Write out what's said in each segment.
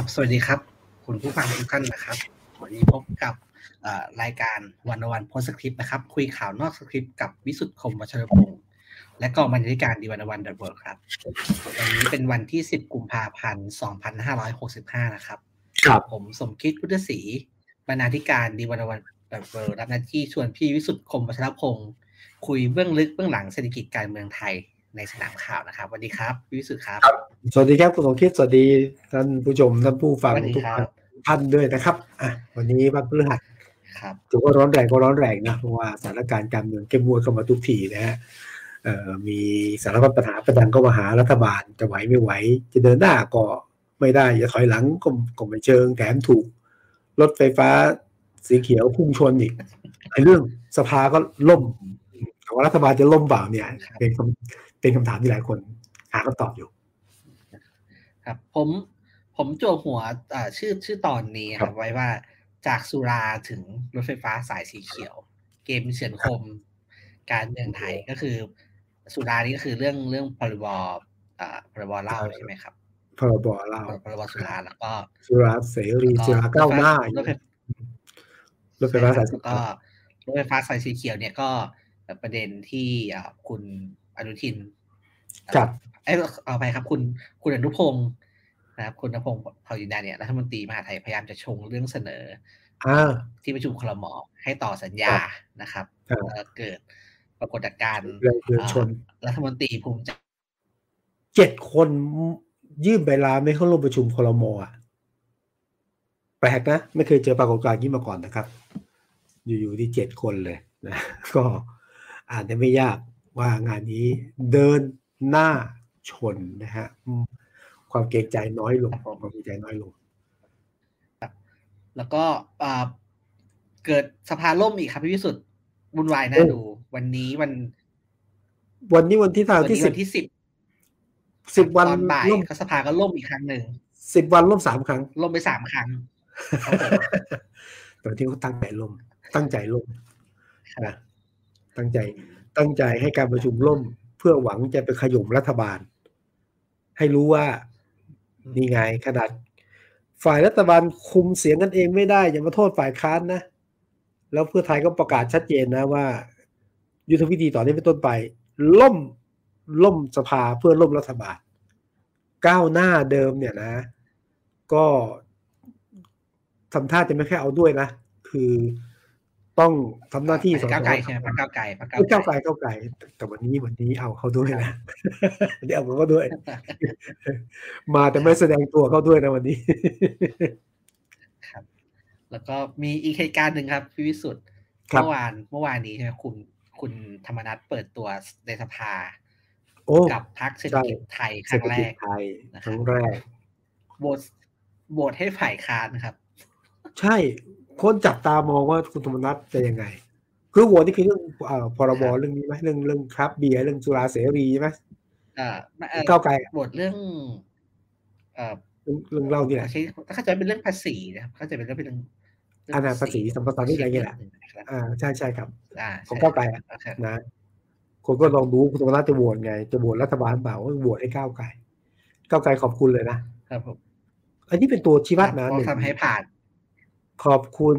ครับ สวัสดีครับ คุณผู้ฟังทุกท่านนะครับ วันนี้พบกับรายการวันโอวัน PostScript นะครับ คุยข่าวนอกสคริปต์กับวิสุทธิ์คมวัชรพงศ์และก็บรรณาธิการ The101.world ครับ วันนี้เป็นวันที่ 10 กุมภาพันธ์ 2565 นะครับ ครับผมสมคิดพุทธศรีบรรณาธิการ The101.world รับหน้าที่ชวนพี่วิสุทธิ์คมวัชรพงศ์คุยเบื้องลึกเบื้องหลังเศรษฐกิจการเมืองไทยในสนามข่าวนะครับสวัสดีครับ วิสุทธิ์ครับ สวัสดีครับคุณสมคิดสวัสดีท่านผู้ชมท่านผู้ฟังทุกท่านด้วยนะครับอะวันนี้วันพฤหัสครับถือว่าร้อนแรงก็ร้อนแรงนะเพราะว่าสถานการณ์การเมืองเข้มงวดเข้ามาทุกทีนะฮะเอ่อมีสารพัดปัญหาประดังก็มาหารัฐบาลจะไหวไม่ไหว จะเดินหน้าก็ไม่ได้จะถอยหลังก็ก็ไม่เชิงแถมถูกรถไฟฟ้าสีเขียวพุ่งชนอีกไอ้เรื่องสภาก็ล่มว่ารัฐบาลจะล่มเปล่าเนี่ย เป็นคำเป็นคำถามที่หลายคนหาคำตอบอยู่ ครับ ผมผมโจหัวชื่อชื่อตอนนี้ครับ ไว้ว่าจากสุราถึงรถไฟฟ้าสายสีเขียว เกมเฉือนคม การเมืองไทยก็คือ สุรานี่ก็คือเรื่องเรื่องพรบพรบเหล้าใช่ไหมครับพรบเหล้าพรบสุราแล้วก็สุราเสรีสุราก้าวหน้ารถไฟรถไฟฟ้าสายสีก็รถไฟฟ้าสายสีเขียวเนี่ยก็ประเด็นที่คุณอนุทินจัด เอ้เอาไปครับ คุณคุณอนุพงศ์นะครับ คุณอนุพงศ์เผ่ายินดาเนี่ยรัฐมนตรีมหาไทยพยายามจะชงเรื่องเสนออ่าที่ประชุมคลมให้ต่อสัญญานะครับครับแล้วเกิดปรากฏการณ์แรงเดินชนรัฐมนตรีภูมิใจเจ็ดคนยื่นใบลาไม่เข้าร่วมประชุมคลมอะแปลกนะ ไม่เคยเจอปรากฏการณ์นี้มาก่อนนะครับ อยู่ๆที่เจ็ดคนเลยนะก็อ่านได้ไม่ยากว่างานนี้เดินหน้า ชนนะฮะอืมความเกรงใจน้อยลงความเกรงใจน้อยลงแล้วก็เกิดสภาล่มอีกครับพี่วิสุทธ์วุ่นวายน่าดู วันนี้วัน วันนี้วันที่เท่าวันที่นี้สิวับนที่สิบสิบวันตอนบ่ายล่มก็สภาก็ล่มอีกครั้งหนึ่งสิบวันล่มสามครั้ง ล่มไปสามครั้งครับผมตอนที่เขาตั้งใจล่ม ตั้งใจล่มครับนะตั้งใจตั้งใจให้การประชุมล่ม เพื่อหวังจะไปขย่มรัฐบาล ให้รู้ว่านี่ไงขนาดฝ่ายรัฐบาลคุมเสียงกันเองไม่ได้ อย่ามาโทษฝ่ายค้านนะ แล้วเพื่อไทยก็ประกาศชัดเจนนะว่า ยุทธวิธีต่อนนี้เป็นต้นไป ล่มล่มสภาเพื่อล่มรัฐบาล ก้าวหน้าเดิมเนี่ยนะ ก็ทำท่าจะไม่แค่เอาด้วยนะ คือ ต้องทำหน้าที่พรรคก้าวไกลใช่ไหมพรรคก้าวไกลพรรคก้าวไกลก้าวไกลก้าวไกลแต่วันนี้วันนี้เอาเขาด้วยนะวันนี้เอาเขาด้วย มาแต่ไม่แสดงตัวเขาด้วยนะวันนี้ครับ แล้วก็มีอีกเหตุการณ์หนึ่งครับพี่วิสุทธ์ครับเมื่อวานเมื่อวานนี้ใช่ไหมคุณคุณธรรมนัฐเปิดตัวในสภาโอ้กับพรรคเศรษฐกิจไทยคเศรรั้ษงฐแรกิจกไทยนะคครับรั้งแรกโหวตโหวตให้ฝ่ายค้านครับ ใช่ คนจับตามองว่าคุณธรรมนัฐจะยังไง คือหัวนี่คือเรื่องเอ่อพรบครับเรื่องนี้ไหมเรื่องเรื่องครับเบียร์เรื่องสุราเสรีใช่ไหมเอ่อเอ่อก้าวไกลอะโหวตเรื่องเอ่อเรื่องเรื่องเล่านี่แหละใช้เข้าใจเป็นเรื่องภาษีนะครับเข้าใจเป็นเรื่องเป็นเรื่องเรื่อันนั้นภาษีสัมปทานนี่อะไรเงี้ยแหละนะครับอ่าใช่ใช่ครับอ่าของใช่ก้าวไกลอะโอเคนะคนก็ลองดูคุณธรรมนัฐจะโหวตไง จะโหวตรัฐบาลเปล่าว่าโหวตให้ก้าวไกลก้าวไกลขอบคุณเลยนะครับผมอันนี้เป็นตัวชี้วัดนะเพหนึ่ราะงทำให้ผ่าน ขอบคุณ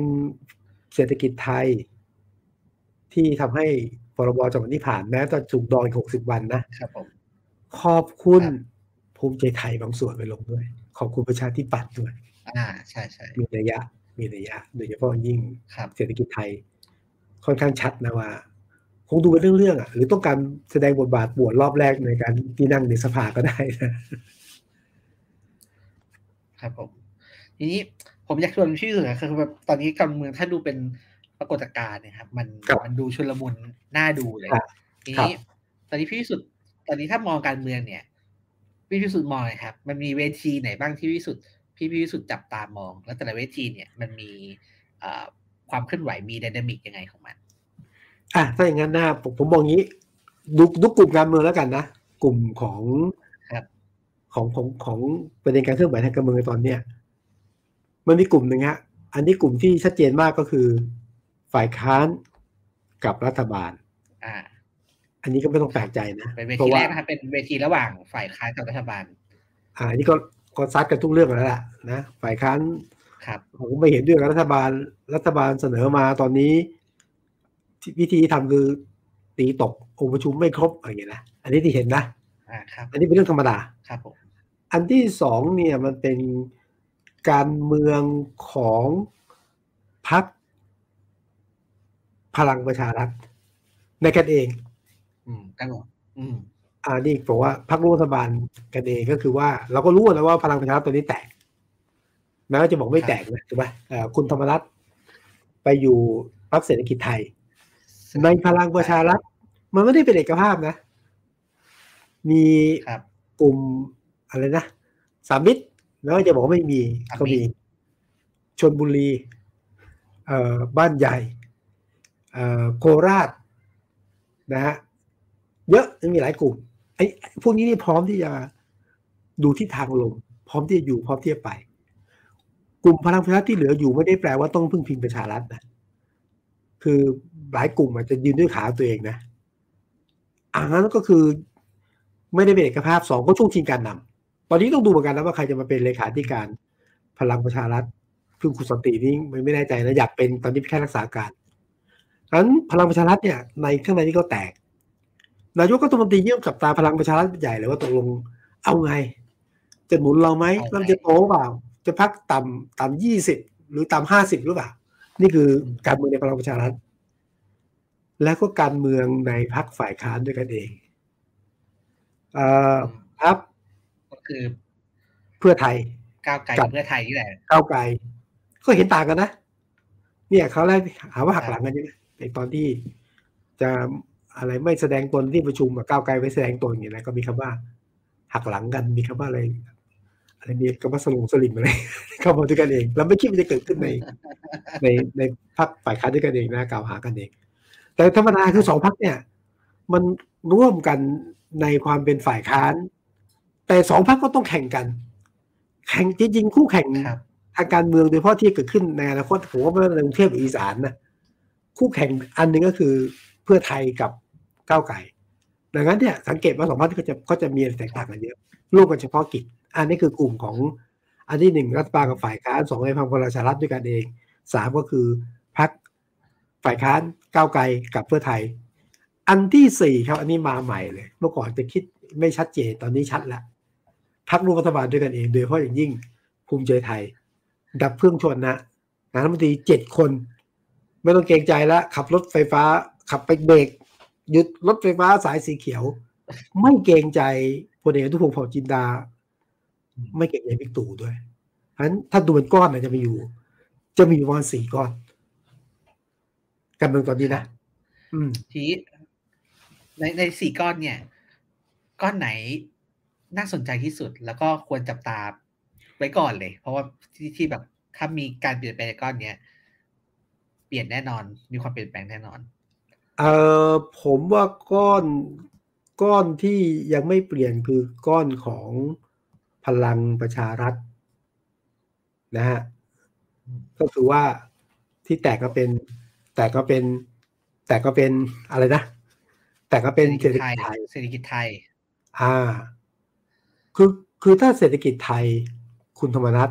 เศรษฐกิจไทย ที่ทำให้พรบจังหวัดนี้ผ่านแม้จะถูกดองอีกหกสิบวันนะครับผมขอบคุณครับภูมิใจไทยบางส่วนไปลงด้วย ขอบคุณประชาธิปัตย์ด้วย อ่าใช่ใช่มีนัยยะ มีนัยยะ โดยเฉพาะยิ่งครับเศรษฐกิจไทย ค่อนข้างชัดนะว่า คงดูเป็นเรื่องๆอะหรือต้องการแสดงบทบาทบวชรอบแรกในการที่นั่งในสภาก็ได้นะครับผมทีนี้ ผมอยากชวนพี่สุดคือแบบตอนนี้การเมืองถ้าดูเป็นปรากฏการณ์เนะครับ มันครับมันดูชุลมุนน่าดูเลยครับทีครันี้บตอนนี้พี่สุด ตอนนี้ถ้ามองการเมืองเนี่ยพี่พิสุทธิ์มองเลยครับ มันมีเวทีไหนบ้างที่พิสุทธิ์พี่พิสุทธิ์จับตามอง แล้วแต่ละเวทีเนี่ยมันมีเอ่อความเคลื่อนไหวมีไดนามิกยังไงของมัน อะถ้าอย่างนั้นนะผมผมมองงี้ดูดูกลุ่มการเมืองแล้วกันนะกลุ่มของครับของของของประเด็นการเคลื่อนไหวทางการเมืองในตอนเนี้ย มันมีกลุ่มหนึ่งฮะ อันนี้กลุ่มที่ชัดเจนมากก็คือ ฝ่ายค้านกับรัฐบาล อ่า อันนี้ก็ไม่ต้องแปลกใจนะเป็นเวเพราะทีแรว่ากนะครับเป็นเวทีระหว่างฝ่ายค้านกับรัฐบาล อ่าอันนี้ก็ก็ซัดกันทุกเรื่องแล้วล่ะนะฝ่ายค้านครับผมไม่เห็นด้วยกับรัฐบาลรัฐบาลเสนอมาตอนนี้ที่วิธีทำคือตีตกองค์ประชุมไม่ครบอะไรอย่างเงี้ยนะอันนี้ที่เห็นนะอ่าครับ อันนี้เป็นเรื่องธรรมดาครับผมอันที่สองเนี่ยมันเป็น การเมืองของพรรคพลังประชารัฐในกันเอง อืมกันหมดอืมอ่านี่บอกว่าพรรคร่วมรัฐบาลกันเองก็คือว่า เราก็รู้แล้วว่าพลังประชารัฐตัวนี้แตกแม้ว่าจะบอกไม่แตกนะถูกไหมเอ่อคุณธรรมรัฐไปอยู่พรรคเศรษฐกิจไทย ในพลังประชารัฐมันไม่ได้เป็นเอกภาพนะ มีครับกลุ่มอะไรนะสามมิตร แล้วจะบอกว่าไม่มีสามมิตรก็มีชนบุรีเอ่อบ้านใหญ่เอ่อโคราชนะฮะเยอะยังมีหลายกลุ่มไอ้พวกนี้นี่พร้อมที่จะดูที่ทางลงพร้อมที่จะอยู่พร้อมที่จะไป กลุ่มพลังประชารัฐที่เหลืออยู่ไม่ได้แปลว่าต้องพึ่งพิงประชารัฐนะคือหลายกลุ่มอาจจะยืนด้วยขาตัวเองนะอันนั้นก็คือไม่ได้เป็นเอกภาพสองก็ช่วงชิงการนำ ตอนนี้ต้องดูเหมือนกันนะว่าใครจะมาเป็นเลขาธิการพลังประชารัฐซึ่งคุณสนตินี่ไม่ไม่แน่ใจนะอยากเป็นตอนนี้แค่รักษาการฉะนั้นพลังประชารัฐเนี่ย ในข้างในนี้ก็แตก นายกรัฐมนตรีเยี่ยมจับตาพลังประชารัฐใหญ่เลยว่าตกลงเอาไง จะหนุนเราไหมเอาไงเราจะโตเปล่า จะพักต่ำต่ำยี่สิบหรือต่ำห้าสิบหรือเปล่า นี่คือการเมืองในพลังประชารัฐ แล้วก็การเมืองในพรรคฝ่ายค้านด้วยกันเองเอ่อครับก็ คือเพื่อไทยก้าวไกลกักับบเพื่อไทยนี่แหละก้าวไกล ก็เห็นต่างกันนะเนี่ยเขาแรกหาว่าหักหลังกันใช่ไหมในตอนที่จะอะไรไม่แสดงตนที่ประชุมอะก้าวไกลไม่แสดงตนอย่างนี้นะก็มีคำว่า หักหลังกันมีคำว่าอะไรอะไรมีคำว่าสลงสลิมอะไรเข้ามาด้วยกันเองเราไม่คิดว่าจะเกิดขึ้นใน ในในพรรคฝ่ายค้านด้วยกันเองนะกล่าวหากันเอง แต่ธรรมดาคือสองพรรคเนี่ย มันร่วมกันในความเป็นฝ่ายค้าน แต่สองพรรคก็ต้องแข่งกัน แข่งจริงๆคู่แข่งครับทางการเมืองโดยเฉพาะที่เกิดขึ้นในอนาคตผมว่าไม่ว่าในกรุงเทพหรืออีสานนะคู่แข่งอันหนึ่งก็คือเพื่อไทยกับก้าวไก่ดังนั้นเนี่ยสังเกตว่าสองพรรคก็จะก็จะมีอะไรแตกต่างกันเยอะร่วมกันเฉพาะกิจ อันนี้คือกลุ่มของอันที่หนึ่งรัฐบาลกับฝ่ายค้านสองในพังพลังประชารัฐด้วยกันเองสามก็คือพรรคฝ่ายค้านก้าวไกลกับเพื่อไทย อันที่สี่ครับอันนี้มาใหม่เลย เมื่อก่อนจะคิดไม่ชัดเจนตอนนี้ชัดแล้ว พรรคร่วมรัฐบาลด้วยกันเอง โดยเฉพาะอย่างยิ่งภูมิใจไทย ดับเครื่องชนนะนายรัฐมนตรีเจ็ดคน ไม่ต้องเกรงใจล้วขับรถไฟฟ้า ขับไปเบรกหยุดรถไฟฟ้าสายสีเขียว ไม่เกรงใจพลเอกอนุพงศ์เผ่าจินดา ไม่เกรงใจบิ๊กตู่ด้วยเพราะฉะนั้นถ้าดูเป็นก้อนนะจะมีอยู่ จะมีประมาณสี่ก้อนการเมืองตอนนี้นะอืมทีในในสี่ก้อนเนี่ย ก้อนไหน น่าสนใจที่สุด แล้วก็ควรจับตาไว้ก่อนเลย เพราะว่าที่ที่แบบถ้ามีการเปลี่ยนแปลงในก้อนเนี้ยเปลี่ยนแน่นอน มีความเปลี่ยนแปลงแน่นอนเอ่อผมว่าก้อนก้อนที่ยังไม่เปลี่ยนคือก้อนของพลังประชารัฐนะฮะก็คือว่าที่แตกก็เป็น แต่ก็เป็น แต่ก็เป็นอะไรนะ แต่ก็เป็นเศรษฐกิจไทยเศรษฐกิจไทย อ่า คือคือถ้าเศรษฐกิจไทยคุณธรรมนัฐ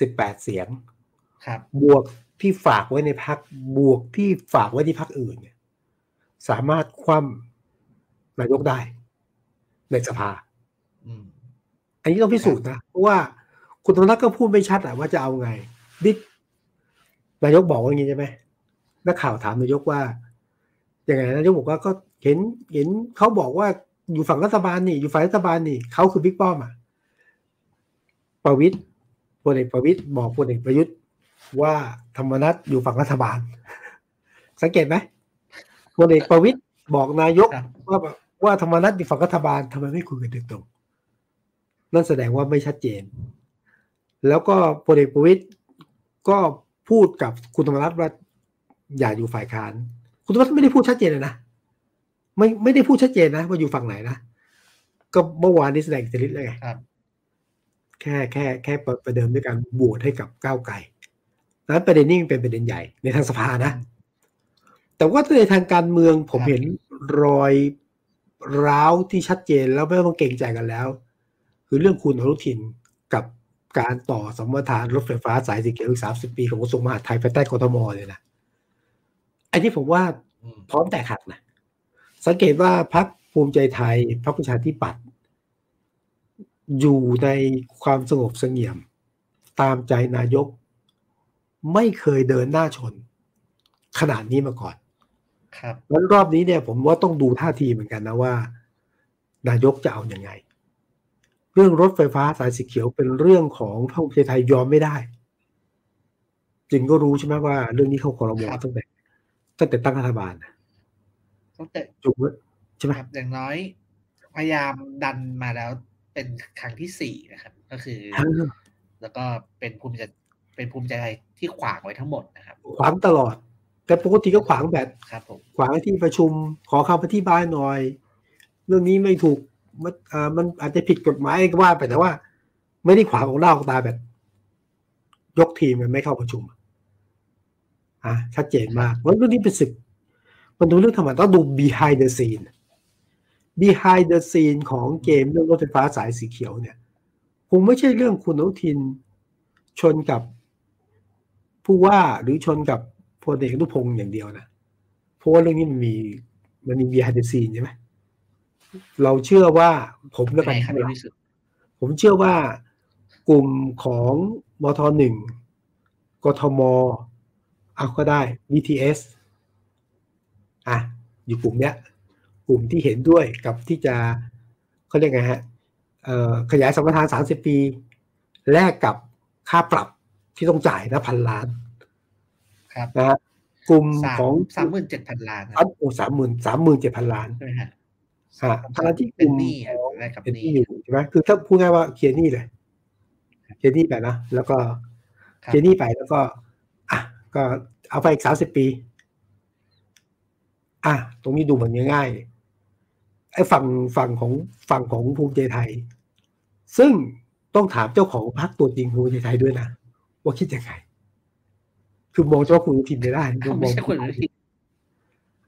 สิบแปดเสียง ครับ บวกที่ฝากไว้ในพักบวกที่ฝากไว้ที่พักอื่นเนี่ย สามารถคว่ำนายกได้ ในสภาอืมอันนี้ต้องพิสูจน์นะเพราะว่าคุณธรรมนัฐก็พูดไม่ชัดอะว่าจะเอาไง บิ๊กนายกบอกว่าอย่างนี้ใช่ไหมนักข่าวถามนายกว่ายังไงนายกบอกว่าก็เห็นเห็นเขาบอกว่า อยู่ฝั่งรัฐบาลนี่ อยู่ฝ่ายรัฐบาลนี่เขาคือบิ๊กป้อมอะประวิตยพลเอกประวิตยบอกพลเอกประยุทธ์ว่าธรรมนัฐอยู่ฝั่งรัฐบาล สังเกตไหมพลเอกประวิตยบอกนายกครับว่าว่าธรรมนัฐอยู่ฝั่งรัฐบาลทำไมไม่คุยกันโดยตรงนั่นแสดงว่าไม่ชัดเจน แล้วก็พลเอกประวิตยก็พูดกับคุณธรรมนัฐว่าอย่าอยู่ฝ่ายค้าน คุณธรรมนัฐไม่ได้พูดชัดเจนเลยนะ ไม่ไม่ได้พูดชัดเจนนะว่าอยู่ฝั่งไหนนะก็เมื่อวานนี้แสดงอิทธิฤทธิ์เลยไงครับแค่แค่แค่ประเดิมด้วยการบวชให้กับก้าวไกลนั้นประเด็นนี้มันเป็นประเด็นใหญ่ในทางสภานะ แต่ว่าในทางการเมืองผมครับเห็นรอยร้าวที่ชัดเจนแล้วไม่ต้องเก่งใจกันแล้ว คือเรื่องคุณอนุทินกับการต่อสมรทานรถไฟฟ้าสายสีเขียวอีกสามสิบปีของกระทรวงมหาดไทยภายใต้กทมเลยนะไอ้ที่ผมว่าอืมพร้อมแตกหักนะ สังเกตว่าพรรคภูมิใจไทยพรรคประชาธิปัตย์อยู่ในความสงบเสงี่ยม ตามใจนายก ไม่เคยเดินหน้าชน ขนาดนี้มาก่อน ครับแล้วรอบนี้เนี่ย ผมว่าต้องดูท่าทีเหมือนกันนะว่า นายกจะเอาอยัางไง เรื่องรถไฟฟ้าสายสีเขียวเป็นเรื่องของพรรคภูมิใจไทยยอมไม่ได้จริงก็รู้ใช่ไหมว่า เรื่องนี้เข้าคอรมอครับตั้งแต่ตั้งแต่ตั้งรัฐบาลนะ ตั้งแต่จุกใช่ไหมครับอย่างน้อย พยายามดันมาแล้วเป็นครั้งที่สี่นะครับ ก็คือทั้งแล้วก็เป็นภูมิใจเป็นภูมิใจไทยที่ขวางไว้ทั้งหมดนะครับ ขวางตลอด แต่ปกติก็ขวางแบบครับผมขวางที่ประชุมขอคำอธิบายหน่อย เรื่องนี้ไม่ถูกมันอ่ามันอาจจะผิดกฎหมายก็ว่าไปแต่ว่า ไม่ได้ขวางของเล่าของตาแบบ ยกทีมมันไม่เข้าประชุมอะชัดเจนมากเพราะเรื่องนี้เป็นศึก มันดูเรื่องธรรมดาต้องดู behind the scene behind the scene ของเกมเรื่องรถไฟฟ้าสายสีเขียวเนี่ยคงไม่ใช่เรื่องคุณอนุทินชนกับผู้ว่าหรือชนกับพลเอกอนุพงศ์อย่างเดียวนะเพราะว่าเรื่องนี้มันมีมันมี behind the scene ใช่ไหมเราเชื่อว่าผมเป็นแล้วกัไงนครับพี่วิสุทธิ์ผมเชื่อว่ากลุ่มของมทหนึ่งกทมเอาก็ได้ BTS อะอยู่กลุ่มเนี้ยกลุ่มที่เห็นด้วยกับที่จะเขาเรียกไงฮะเอ่อขยายสัมปทาน 30 ปี แลกกับค่าปรับที่ต้องจ่ายนะพันล้าน ครับนะฮะกลุ่มสามของสามหมื่นเจ็ดพันล้านคอัรับนโอ้สามหมื่นสามหมื่นเจ็ดพันล้านใช่ไหมฮะฮะขณะที่กเป็นลุ่มหนี้ของอะไรกับเป็นหที่นี้อยู่ใช่ไหมคือถ้าพูดง่ายว่าเคลียร์หนี้เลยเคลียร์หนี้ไปนะแล้วก็ครับเคลียร์หนี้ไปแล้วก็ อะก็เอาไปอีกสามสิบปี อะตรงนี้ดูเหมือนง่ายๆไอ้ฝั่งฝั่งของฝั่งของภูมิใจไทย ซึ่งต้องถามเจ้าของพรรคตัวจริงภูมิใจไทยด้วยนะว่าคิดยังไง คือมองเฉพาะคุณอนุทินไม่ได้ต้องมไม่องใช่คนอื่นที่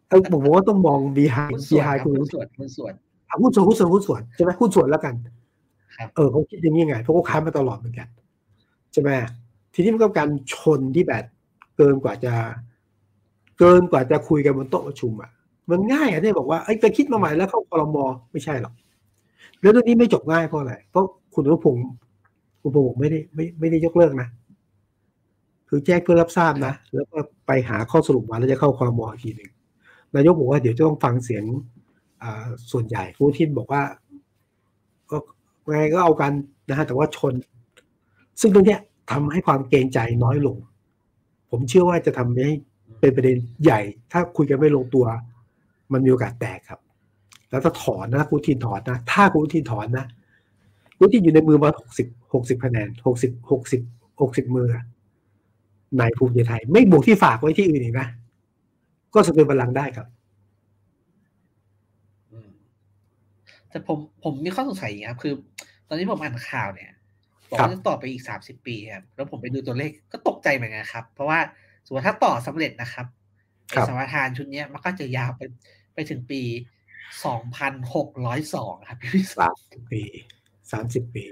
เออผมว่าต้องมอง behind หุ้นส่วนค behind รับคุณอหุ้นุนทินส่วนหุ้นส่วนอะหุ้นส่วนหุ้นส่วนหุ้นส่วนใช่ไหมหุ้นส่วนแล้วกันครับเออเขาคิดอย่างนี้ไงเพราะเขาค้านมาตลอดเหมือนกันใช่ไหมทีนี้มันก็การชนที่แบบเกินกว่าจะ เกินกว่าจะคุยกันบนโต๊ะประชุมอะ มันง่ายอะที่บอกว่าไอ้ยไปคิดมาใหม่แล้วเข้าคอรมอไม่ใช่หรอกแล้วเรื่องนี้ไม่จบง่ายเพราะอะไรเพราะคุณอนุพงศ์คุณอนุพงศ์บอกไม่ได้ไม่ไม่ได้ยกเลิกนะคือแจ้งเพื่อรับทราบนะแล้วก็ไปหาข้อสรุปมาแล้วจะเข้าคอรมออีกทีหนึ่งนายกบอกว่าเดี๋ยวจะต้องฟังเสียงอ่าส่วนใหญ่ผู้ทินบอกว่าก็ไงก็เอากันนะฮะแต่ว่าชน ซึ่งตรงเนี้ยทำให้ความเกรงใจน้อยลง ผมเชื่อว่าจะทำให้ เป็นประเด็นใหญ่ ถ้าคุยกันไม่ลงตัว มันมีโอกาสแตกครับ แล้วถ้าถอนนะคุณทินถอนนะ ถ้าคุณทินถอนนะคุณทินอยู่ในมือมาหกสิบหกสิบคะแนนหกสิบหกสิบหกสิบมือในภูมิใจไทย ไม่บวกที่ฝากไว้ที่อื่นอีกนะ ก็สะเทือนบัลลังได้ครับแต่ผมผมมีข้อสงสัยอย่างนี้ครับ คือ ตอนนี้ผมอ่านข่าวเนี่ยบอกว่าจะต่อไปอีกสามสิบปีครับ แล้วผมไปดูตัวเลขก็ตกใจเหมือนกันครับ เพราะว่า มมติถ้าต่อสำเร็จนะครับครัไอ้บสมรทานชุดเนี้ยมันก็จะยาวไปไปถึงปีสองพันหกร้อยสองครับพี่วิศสามสิบปีสามสิบปี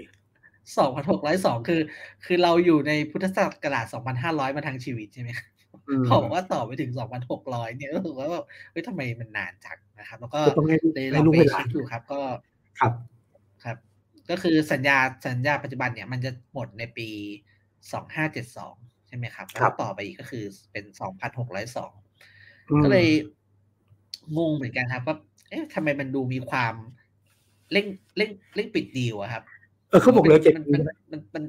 สองพันหกร้อยสองคือ คือเราอยู่ในพุทธศักราชสองพันห้าร้อยมาทั้งชีวิตใช่ไหมครับอืมเขาบอกว่าต่อไปถึงสองพันหกร้อยเนี่ยก็ถือว่าแบบเฮ้ยทำไมมันนานจังนะครับ แล้วก็ก็ต้องให้ลูกเลยลให้องลูกไปให้หลาเช็นคดูครับ ก็ครับครับ ก็คือสัญญาสัญญาปัจจุบันเนี่ย มันจะหมดในปีสองห้าเจ็ดสอง ใช่ไหมครับครัแล้วบต่อไปอีกก็คือเป็นสองพันหกร้อยสองอืมก็เลยงงเหมือนกันครับว่าเอ๊ะทำไมมันดูมีความเร่งเร่งเร่งปิดดีลอะครับ เออเขาบอกเหลือเจ็ดมันปีมันนะมันมัน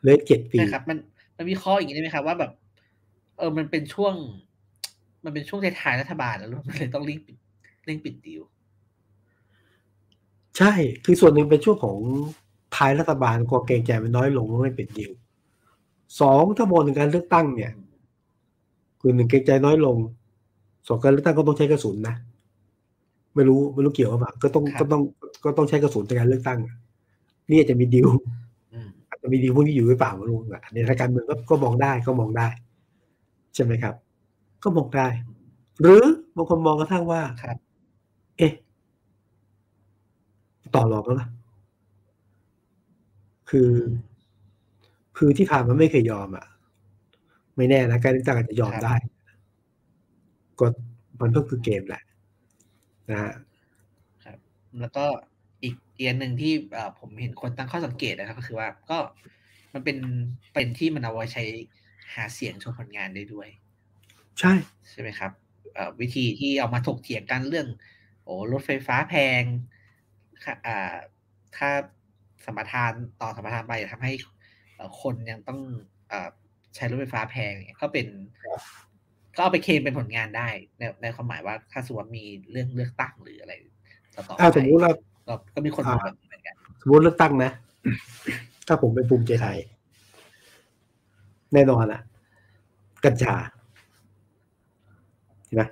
เหลือเจ็ดปีนะครับ มันมันมีข้ออย่างนี้ได้ไหมครับว่าแบบ เออมันเป็นช่วง มันเป็นช่วงท้ายๆรัฐบาลแล้วมันเลยต้องเร่งปิดเร่งปิดดีลใช่ คือส่วนหนึ่งเป็นช่วงของท้ายรัฐบาลความเกรงใจมันน้อยลงไม่เป็นดีล สองถ้ามองถึงการเลือกตั้งเนี่ยคือหนึ่งเกรงใจน้อยลงสองการเลือกตั้งก็ต้องใช้กระสุนนะไม่รู้ไม่รู้เกี่ยวกับเปล่าก็ต้องครับก็ต้องก็ต้องใช้กระสุนในการเลือกตั้งนี่อาจจะมีดีลอืมอาจจะมีดีลพวกนี้อยู่หรือเปล่าไม่รู้อะในทางการเมืองก็ก็มองได้ก็มองได้ ใช่ไหมครับ ก็มองได้ หรือบางคนมองกระทั่งว่าครับเอ๊ะต่อรองแล้วนะคือ คือที่ผ่านมาไม่เคยยอมอะ ไม่แน่นะการเลือกตั้งอาจจะยอมได้ก็มันก็คือเกมแหละ นะฮะครับ แล้วก็อีกเอียนหนึ่งที่ผมเห็นคนตั้งข้อสังเกตนะครับ ก็คือว่าก็มันเป็นเป็นที่มันเอาไว้ใช้หาเสียงโชว์ผลงานได้ด้วย ใช่ใช่ไหมครับวิธีที่เอามาถกเถียงกันเรื่อง โอ้รถไฟฟ้าแพงอ่าถ้าสมรทานต่อสมรทานไปทำให้ คนยังต้องอใช้รถไฟฟ้าแพงเนี่ยก็เป็นก็เอาไปเคลมเป็นผลงานได้ในในความหมายว่าถ้าสมมติมีเรื่องเลือกตั้งหรืออะไรต่อไปสมมติเราก็มีคนแบบเหมือนกันสมมติเลือกตั้งนะ ถ้าผมเป็นภูมิใจไทย แน่นอนอะ กัญชาใช่ไหม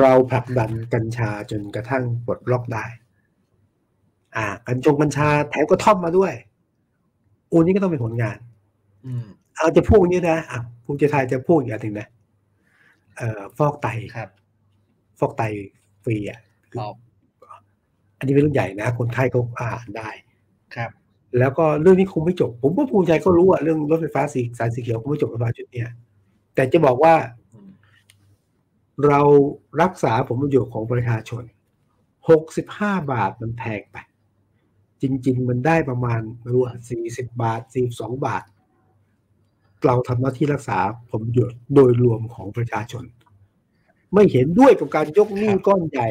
เราผลักดันกัญชาจนกระทั่งปลดล็อกได้ อ่า กัญชงกัญชาแถมก็ท่อมมาด้วย โอ้นี่ก็ต้องเป็นผลงานอืมเอาจะพูดอย่างนี้นะอะภูมิใจไทยจะพูดอย่างหนึ่งนะเอ่อฟอกไตครับ ฟอกไตฟรีอะอันนี้เป็นเรื่องใหญ่นะ คนไข้ก็อ่านได้ครับ แล้วก็เรื่องนี้คงไม่จบ ผมว่าภูมิใจก็รู้อะเรื่องรถไฟฟ้าสีสายสีเขียวคงไม่จบกับจุดเนี้ยแต่จะบอกว่า เรารักษาผลประโยชน์ของประชาชนหกสิบห้าบาทมันแพงไป จริง ๆ มันได้ประมาณรวมสี่สิบบาทสี่สองบาท เราทำหน้าที่รักษาผลประโยชน์โดยรวมของประชาชน ไม่เห็นด้วยกับการยกหนี้ก้อนใหญ่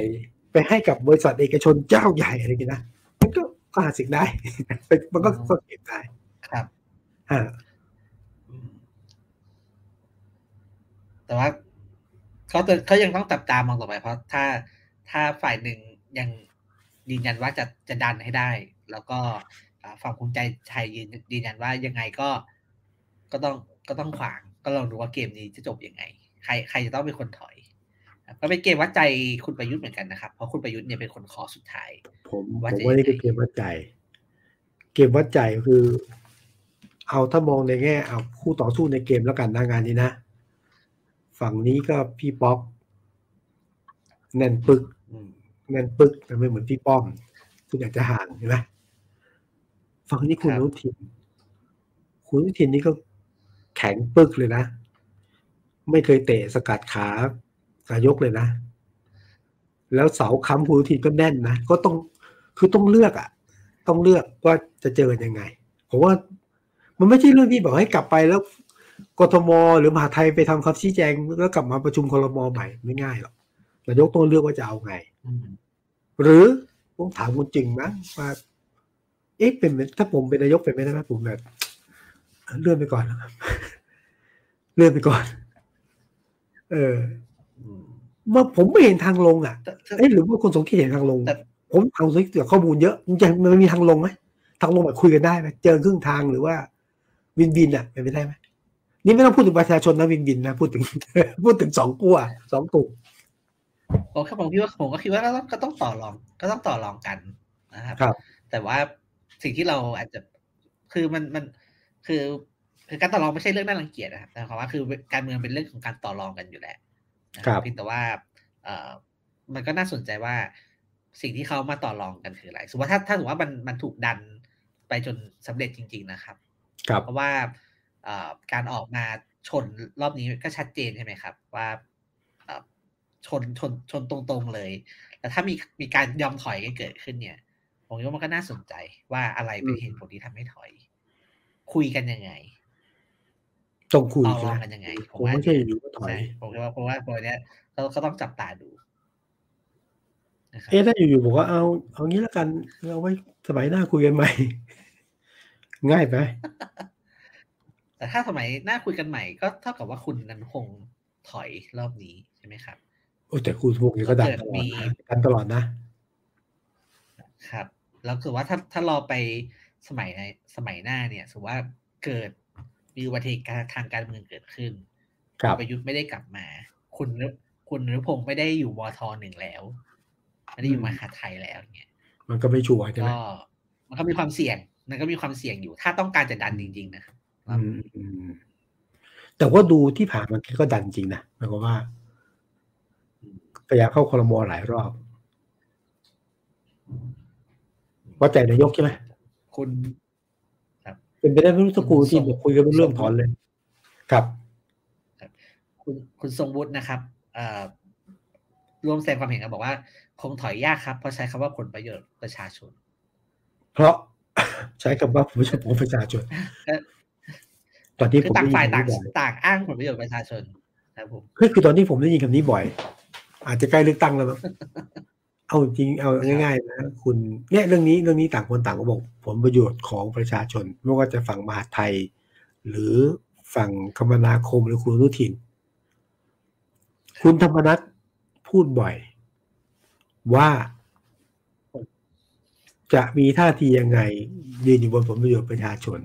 ไปให้กับบริษัทเอกชนเจ้าใหญ่อะไรอย่างนี้นะมันก็หาสิ่งได้ มันก็เก็บได้ครับอ่าแต่ว่าเขาเขายังต้องจับตามองต่อไปเพราะถ้าถ้าฝ่ายหนึ่งยังยืนยันว่าจะจะดันให้ได้ แล้วก็ฝั่งภูมิใจไทยยืนยืนยันว่ายังไงก็ก็ต้องก็ต้องขวางก็ลองดูว่าเกมนี้จะจบยังไง ใครใครจะต้องเป็นคนถอยก็เป็นเกมวัดใจคุณประยุทธ์เหมือนกันนะครับ เพราะคุณประยุทธ์เนี่ยเป็นคนขอสุดท้าย ผมผมว่านี่คือเกมวัดใจ เกมวัดใจคือ เอาถ้ามองในแง่เอาคู่ต่อสู้ในเกมแล้วกันนะงานนี้นะ ฝั่งนี้ก็พี่ป๊อกแน่นปึกแน่นปึกแต่ไม่เหมือนพี่ป้อมทุกอย่างจะห่างใช่ไหม ฝั่งนี้คุณนุทินคุณนุทินนี่ก็แข็งปึกเลยนะ ไม่เคยเตะสกัดขากายกเลยนะ แล้วเสาค้ำคุณนุทินก็แน่นนะ ก็ต้องคือต้องเลือกอะ ต้องเลือกว่าจะเจอยังไงผมว่ามันไม่ใช่เรื่องที่บอกให้กลับไปแล้วกทมหรือมหาไทยไปทำคำชี้แจง แล้วกลับมาประชุมคลมใหม่ไม่ง่ายหรอกนายกต้องเลือกว่าจะเอาไง หรือผมถามคุณจริงมั้งว่า เอ๊ะเป็นถ้าผมเป็นนายกเป็นไม่ได้ไหมผมแบบเลื่อนไปก่อนนะครับเลื่อนไปก่อน เออมาผมไม่เห็นทางลงอะเอ๊ะหรือว่าคนสงเกตเห็นทางลง ผมทางสงเกตข้อมูลเยอะจริงมันมีทางลงไหมทางลงแบบคุยกันได้ไหมเจอครึ่งทางหรือว่า วินบินอะเป็นไปได้ไหมนี่ไม่ต้องพูดถึงประชาชนนะวินวินนะพูดถึง พูดถึงสองกัวสองกลุ่มผมครับผมคิดว่าผมก็คิดว่าก็ต้องก็ต้องต่อรอง ก็ต้องต่อรองกันนะครับรบแต่ว่า สิ่งที่เราอาจจะคือมันมันคือคือการต่อรองไม่ใช่เรื่องน่ารังเกียจนะครับแต่ความว่าคือการเมืองเป็นเรื่องของการต่อรองกันอยู่แล้วครับเพียงแต่ว่าเอ่อมันก็น่าสนใจว่าสิ่งที่เขามาต่อรองกันคืออะไรสมมติว่าถ้าถ้าสมมติว่ามันมันถูกดันไปจนสำเร็จจริง ๆ นะครับ เพราะว่าการออกมาชนรอบนี้ก็ชัดเจนใช่ไหมครับ ว่าชนชนชนตรงๆเลย แต่ถ้ามีมีการยอมถอยกันเกิดขึ้นเนี่ย ผมว่ามันก็น่าสนใจว่าอะไรเป็นเหตุผลที่ทำให้ถอย คุยกันยังไงต้องคุยต่อรองกันยังไง ผมว่าไม่ใช่อยู่ก็ถอยผมว่าเพราะว่าตัวเนี้ยเขาเขาต้องจับตาดูเอ๊ะถ้าอยู่ๆบอกว่าเอาเอางี้แล้วกันเอาไว้สมัยหน้าคุยกันใหม่ ง่ายไปแต่ถ้าสมัยหน้าคุยกันใหม่ก็เท่ากับว่าคุณนันคงถอยรอบนี้ใช่ไหมครับโอ้แต่คุณพวกนี้ก็ดันตลอดนะดันตลอดนะครับ แล้วคือว่าถ้าถ้ารอไปสมัยในสมัยหน้าเนี่ย สมมติว่าเกิดมีอุบัติเหตุทางการเมืองเกิดขึ้นประยุทธ์ไม่ได้กลับมา คุณคุณนรุพงศ์ไม่ได้อยู่วทหนึ่งแล้วไม่ได้อยู่มหาไทยแล้วเนี่ยมันก็ไม่ชัวร์ใช่ไหมมันก็มีความเสี่ยงมันก็มีความเสี่ยงอยู่ ถ้าต้องการจะดันจริง ๆ นะครับแต่ว่าดูที่ผ่านมันก็ดันจริงนะหมายความว่าพยายามเข้าคอรมอหลายรอบ ว่าใจนายกใช่ไหมคุณเป็นไปได้ไม่รู้สกครูที่บอกคุยกันเรื่องถอนเลย ครับ คุณคุณทรงวุฒินะครับเอ่อรวมแสดงความเห็นกันบอกว่า คงถอยยากครับ เพราะใช้คำว่าผลประโยชน์ประชาชน เพราะใช้คำว่าผลประโยชน์ของประชาชนตอนที่คืผมอต่างได้ยิฝ่ายนต่างบ่อยต่างอ้างผลประโยชน์ประชาชนครับผมคือคือตอนที่ผมได้ยินคำนี้บ่อย อาจจะใกล้เลือกตั้งแล้วมั้ง เอาจริงเอาง่ายๆนะคุณเนี่ยเรื่องนี้เรื่องนี้ต่างคนต่างก็บอกผลประโยชน์ของประชาชน ไม่ว่าจะฝั่งมหาดไทย หรือฝั่งคมนาคมหรือคุณอนุทิน คุณธรรมนัฐพูดบ่อย ว่าจะมีท่าทียังไงยืนอยู่บนผลประโยชน์ประชาชน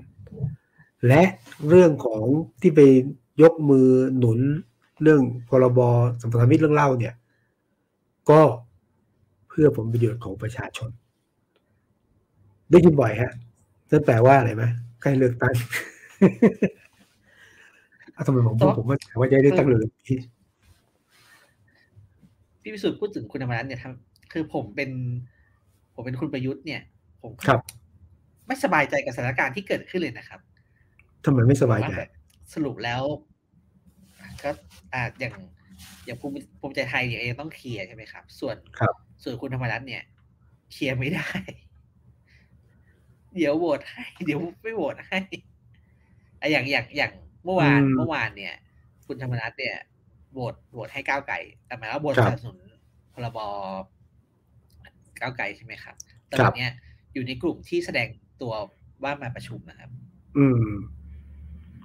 และเรื่องของที่ไปยกมือหนุนเรื่องพรบสัมพันธมิตรเรื่องเล่าเนี่ย ก็เพื่อผลประโยชน์ของประชาชน ได้ยินบ่อยฮะนั่นแปลว่าอะไรไหมใกล้เลือกตั้งเอาทำไมผมพูดผมว่าว่าจะได้เลือกตั้งเลยพี่พิสุทธิ์พูดถึงคุณธรรมนัฐเนี่ยทำคือผมเป็น ผมเป็นคุณประยุทธ์เนี่ย ผมก็ครับ ไม่สบายใจกับสถานการณ์ที่เกิดขึ้นเลยนะครับทำไมไม่สบายใจว่าแบบสรุปแล้วก็อ่าอย่างอย่างภูมิภูมิใจไทยเนี่ยเองต้องเคลียร์ใช่ไหมครับ ส่วนครับ ส่วนคุณธรรมนัฐเนี่ยเคลียร์ไม่ได้ เดี๋ยวโหวตให้ เดี๋ยวไม่โหวตให้อะอย่างอย่างอย่างเมื่อวานอืมเมื่อวานเนี่ย คุณธรรมนัฐเนี่ยโหวตโหวตให้ก้าวไก่แต่หมายว่าโหวตครัสบนับสนุนพรบก้าวไก่ใช่ไหมครับแต่ครัวับนเนี้ยอยู่ในกลุ่มที่แสดงตัวว่ามาประชุมนะครับ อืม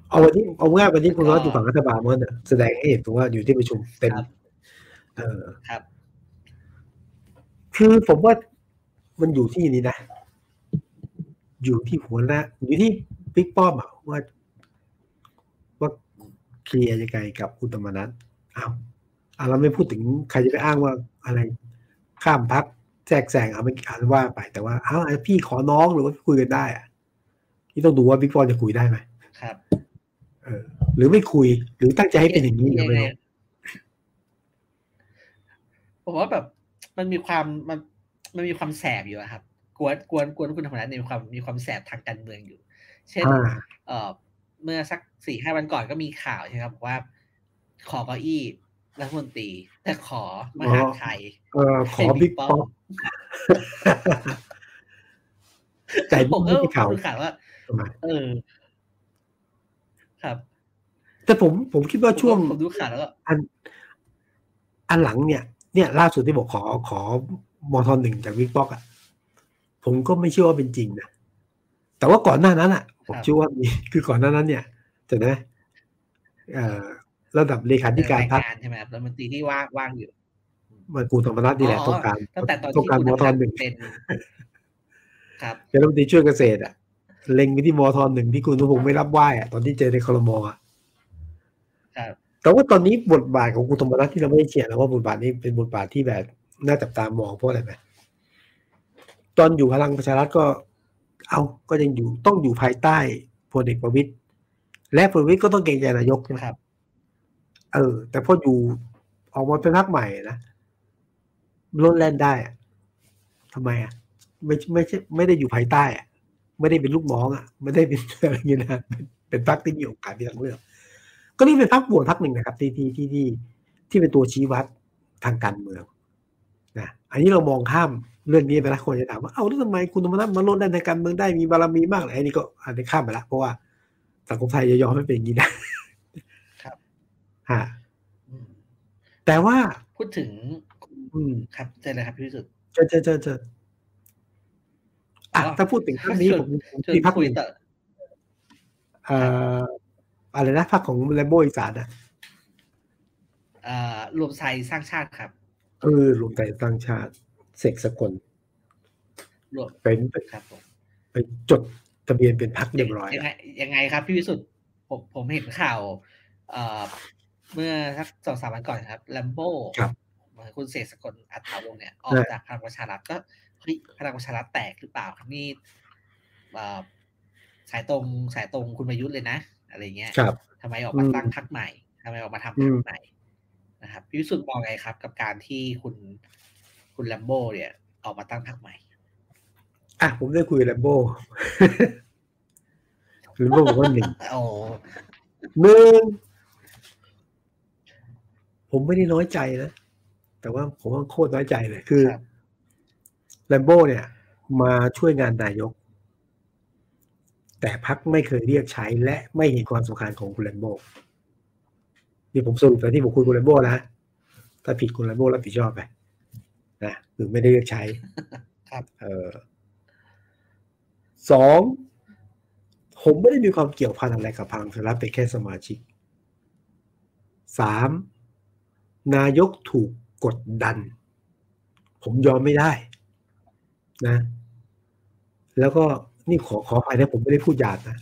เอาวันที่เอาง่ายวันที่คุณก็ร้อยอยู่ฝั่งรัฐบาลมันน่ะแสดงให้เห็นถึงว่าอยู่ที่ประชุมเต็มครับเออครับ คือผมว่ามันอยู่ที่นี้นะ อยู่ที่หัวหน้าอยู่ที่บิ๊กป้อมอะว่า ว่าเคลียร์ยังไงกับคุณธรรมนัฐอ้าวอะเราไม่พูดถึงใครจะไปอ้างว่าอะไรข้ามพักแทรกแซงเอาไม่อ่านว่าไปแต่ว่าอ้าวพี่ขอน้องหรือว่าคุยกันได้อะที่ต้องดูว่าบิ๊กป้อมจะคุยได้ไหมครับ เออ หรือไม่คุย หรือตั้งใจให้เป็นอย่างนี้ก็ไม่รู้ผมว่าแบบ มันมีความมันมันมีความแสบอยู่อะครับ กวนกวนกวนคุณธรรมนัฐเนี่ยมีความมีความแสบทางการเมืองอยู่ เช่นอ่าเอ่อเมื่อสักสี่ห้าวันก่อนก็มีข่าวใช่ไหมครับบอกว่า ขอเก้าอี้รัฐมนตรี แต่ขอมหาดไทยเออขอบิ๊กป้อมแต่ผมนี่ก็ไม่ข่าวดูข่าวว่าทำไมเออ ครับ แต่ผมผมคิดว่าช่วงผมดูข่าวแล้วก็อันอันหลังเนี่ย เนี่ย ล่าสุดที่บอกขอขอมทหนึ่งจากวิกป๊อกอะผมก็ไม่เชื่อว่าเป็นจริงนะแต่ว่าก่อนหน้านั้นอะ ผมเชื่อว่ามีคือก่อนหน้านั้น เนี่ยแต่นะเอ่อระดับเลขาธิการพรรคใช่ไหมครับรัฐมนตรีที่ว่างว่างอยู่มันกูธรรมนัฐนี่แหละอ๋อต้องการตั้งแต่ตอนต้องที่การคุณมธรรมทนัฐหนึ่งเป็นครับเป็นรัฐมนตรีช่วยเกษตรอะเล็งไปที่มทหนึ่งที่คุณนุพงศ์ไม่รับไหว้อะตอนที่เจอในคลมอะครับ แต่ว่าตอนนี้บทบาทของคุณธรรมนัฐที่เราไม่ได้เขียนแล้วว่าบทบาทนี้เป็นบทบาทที่แบบน่าจับตามองเพราะอะไรไหมตอนอยู่พลังประชารัฐก็ เอาก็ยังอยู่ต้องอยู่ภายใต้พลเอกประวิตยและพลเอกประวิตยก็ต้องเกรงใจนายกใช่ไหมครับ เออ แต่พออยู่ออกมาเป็นพรรคใหม่นะลดแล่นได้อะทำไมอะ ไม่ไม่ใช่ไม่ได้อยู่ภายใต้อะ ไม่ได้เป็นลูกน้องอะ ไม่ได้เป็นอะไรเงี้ยนะเป็นพรรคที่มีโอกาสมีทางเลือก ก็นี่เป็นพรรคบวชพรรคหนึ่งนะครับที่ที่ที่ที่ที่เป็นตัวชี้วัดทางการเมืองนะอันนี้เรามองข้ามเรื่องนี้ไปแล้วคนจะถามว่าเอ้าแล้วทำไมคุณธรรมนัฐมาลดได้ในการเมืองได้มีบารมีมากเลยอันนี้ก็อันนี้ข้ามไปละเพราะว่าสังคมไทยจะยอมให้เป็นอย่างนี้นะครับฮะอืมแต่ว่าพูดถึง อืมครับเจอเลยครับพี่วิสุทธิ์เจอเจอเจอเจออะอ๋อถ้าพูดถึงพรรคนี้ชวนผมผมชวนมีพรรคคุหยนึ่งต่อเอ่ออะไรนะพรรคของแลมโบอีสานอะเอ่อรวมไทยสร้างชาติครับเออรวมไทยสร้างชาติเสกสกลรวมเป็นครับผมไปจดทะเบียนเป็นพรรคเรียบร้อยยังแล้วไงยังไงครับพี่วิสุทธิ์ผมผมเห็นข่าวเอ่อเมื่อสักสองสามวันก่อนครับแลมโบครับคุณเสกสกลอัฏฐาวงศ์เนี่ยออกใช่จากพลังประชารัฐก็เฮ้ยพลังประชารัฐแตกหรือเปล่าครับนี่เอ่อสายตรงสายตรงคุณประยุทธ์เลยนะ อะไรเงี้ยครับทำไมออกมาอืมตั้งพรรคใหม่ทำไมออกมาทำอืพรรมคใหม่นะครับพี่วิสุทธิ์มองไงครับ กับการที่คุณคุณแลมโบเนี่ย ออกมาตั้งพรรคใหม่อะผมได้คุยกับแลมโบ้แลมโบ้บอกว่าหนึ่งโอ้หนึ่งผมไม่ได้น้อยใจนะแต่ว่าผมว่าโคตรน้อยใจเลยคือครับแลมโบ้เนี่ย มาช่วยงานนายก แต่พักไม่เคยเรียกใช้และไม่เห็นความสำคัญของคุณแลมโบ้นี่ผมสรุปแต่ที่ผมคุยกับคุณแลมโบ้นะถ้าผิดคุณแลมโบ้รับผิดชอบไปนะคือไม่ได้เรียกใช้ครับเออสองผมไม่ได้มีความเกี่ยวพันอะไรกับพลังประชารัฐเป็นแค่สมาชิกสามนายกถูกกดดัน ผมยอมไม่ได้นะ แล้วก็ นี่ขอขออภัยนะผมไม่ได้พูดหยาบนะ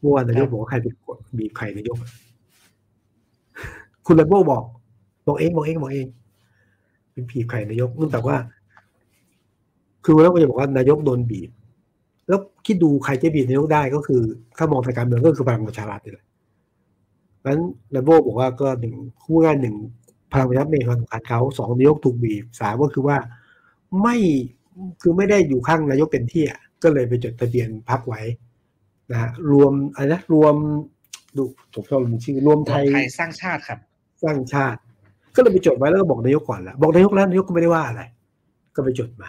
เมื่อวานนายกบอกว่าใครเป็นกดบีบใครนายกคุณแลมโบ้บอกบอกเองบอกเองบอกเอง เป็นบีบใครนายกเนื่องจากว่า คือแล้วก็จะบอกว่านายกโดนบีบ แล้วคิดดูใครจะบีบนายกได้ก็คือ ถ้ามองทางการเมืองก็คือพลังประชารัฐนี่แหละนั้นแลมโบ้บอกว่าก็หนึ่งคู่ง่ายหนึ่งพลังประชารัฐมีความสำคัญเขาสองนายกถูกบีบสามก็คือว่าไม่คือไม่ได้อยู่ข้างนายกเต็มที่อะ ก็เลยไปจดทะเบียนพักไว้นะฮะรวมอะไรนะรวมดูผมชอบลืมชื่อรวมรไทวมยไทยสร้างชาติครับ สร้างชาติ ก็เลยไปจดไว้แล้วก็บอกนายกก่อนละบอกนายกแล้วนายกก็ไม่ได้ว่าอะไร ก็ไปจดมา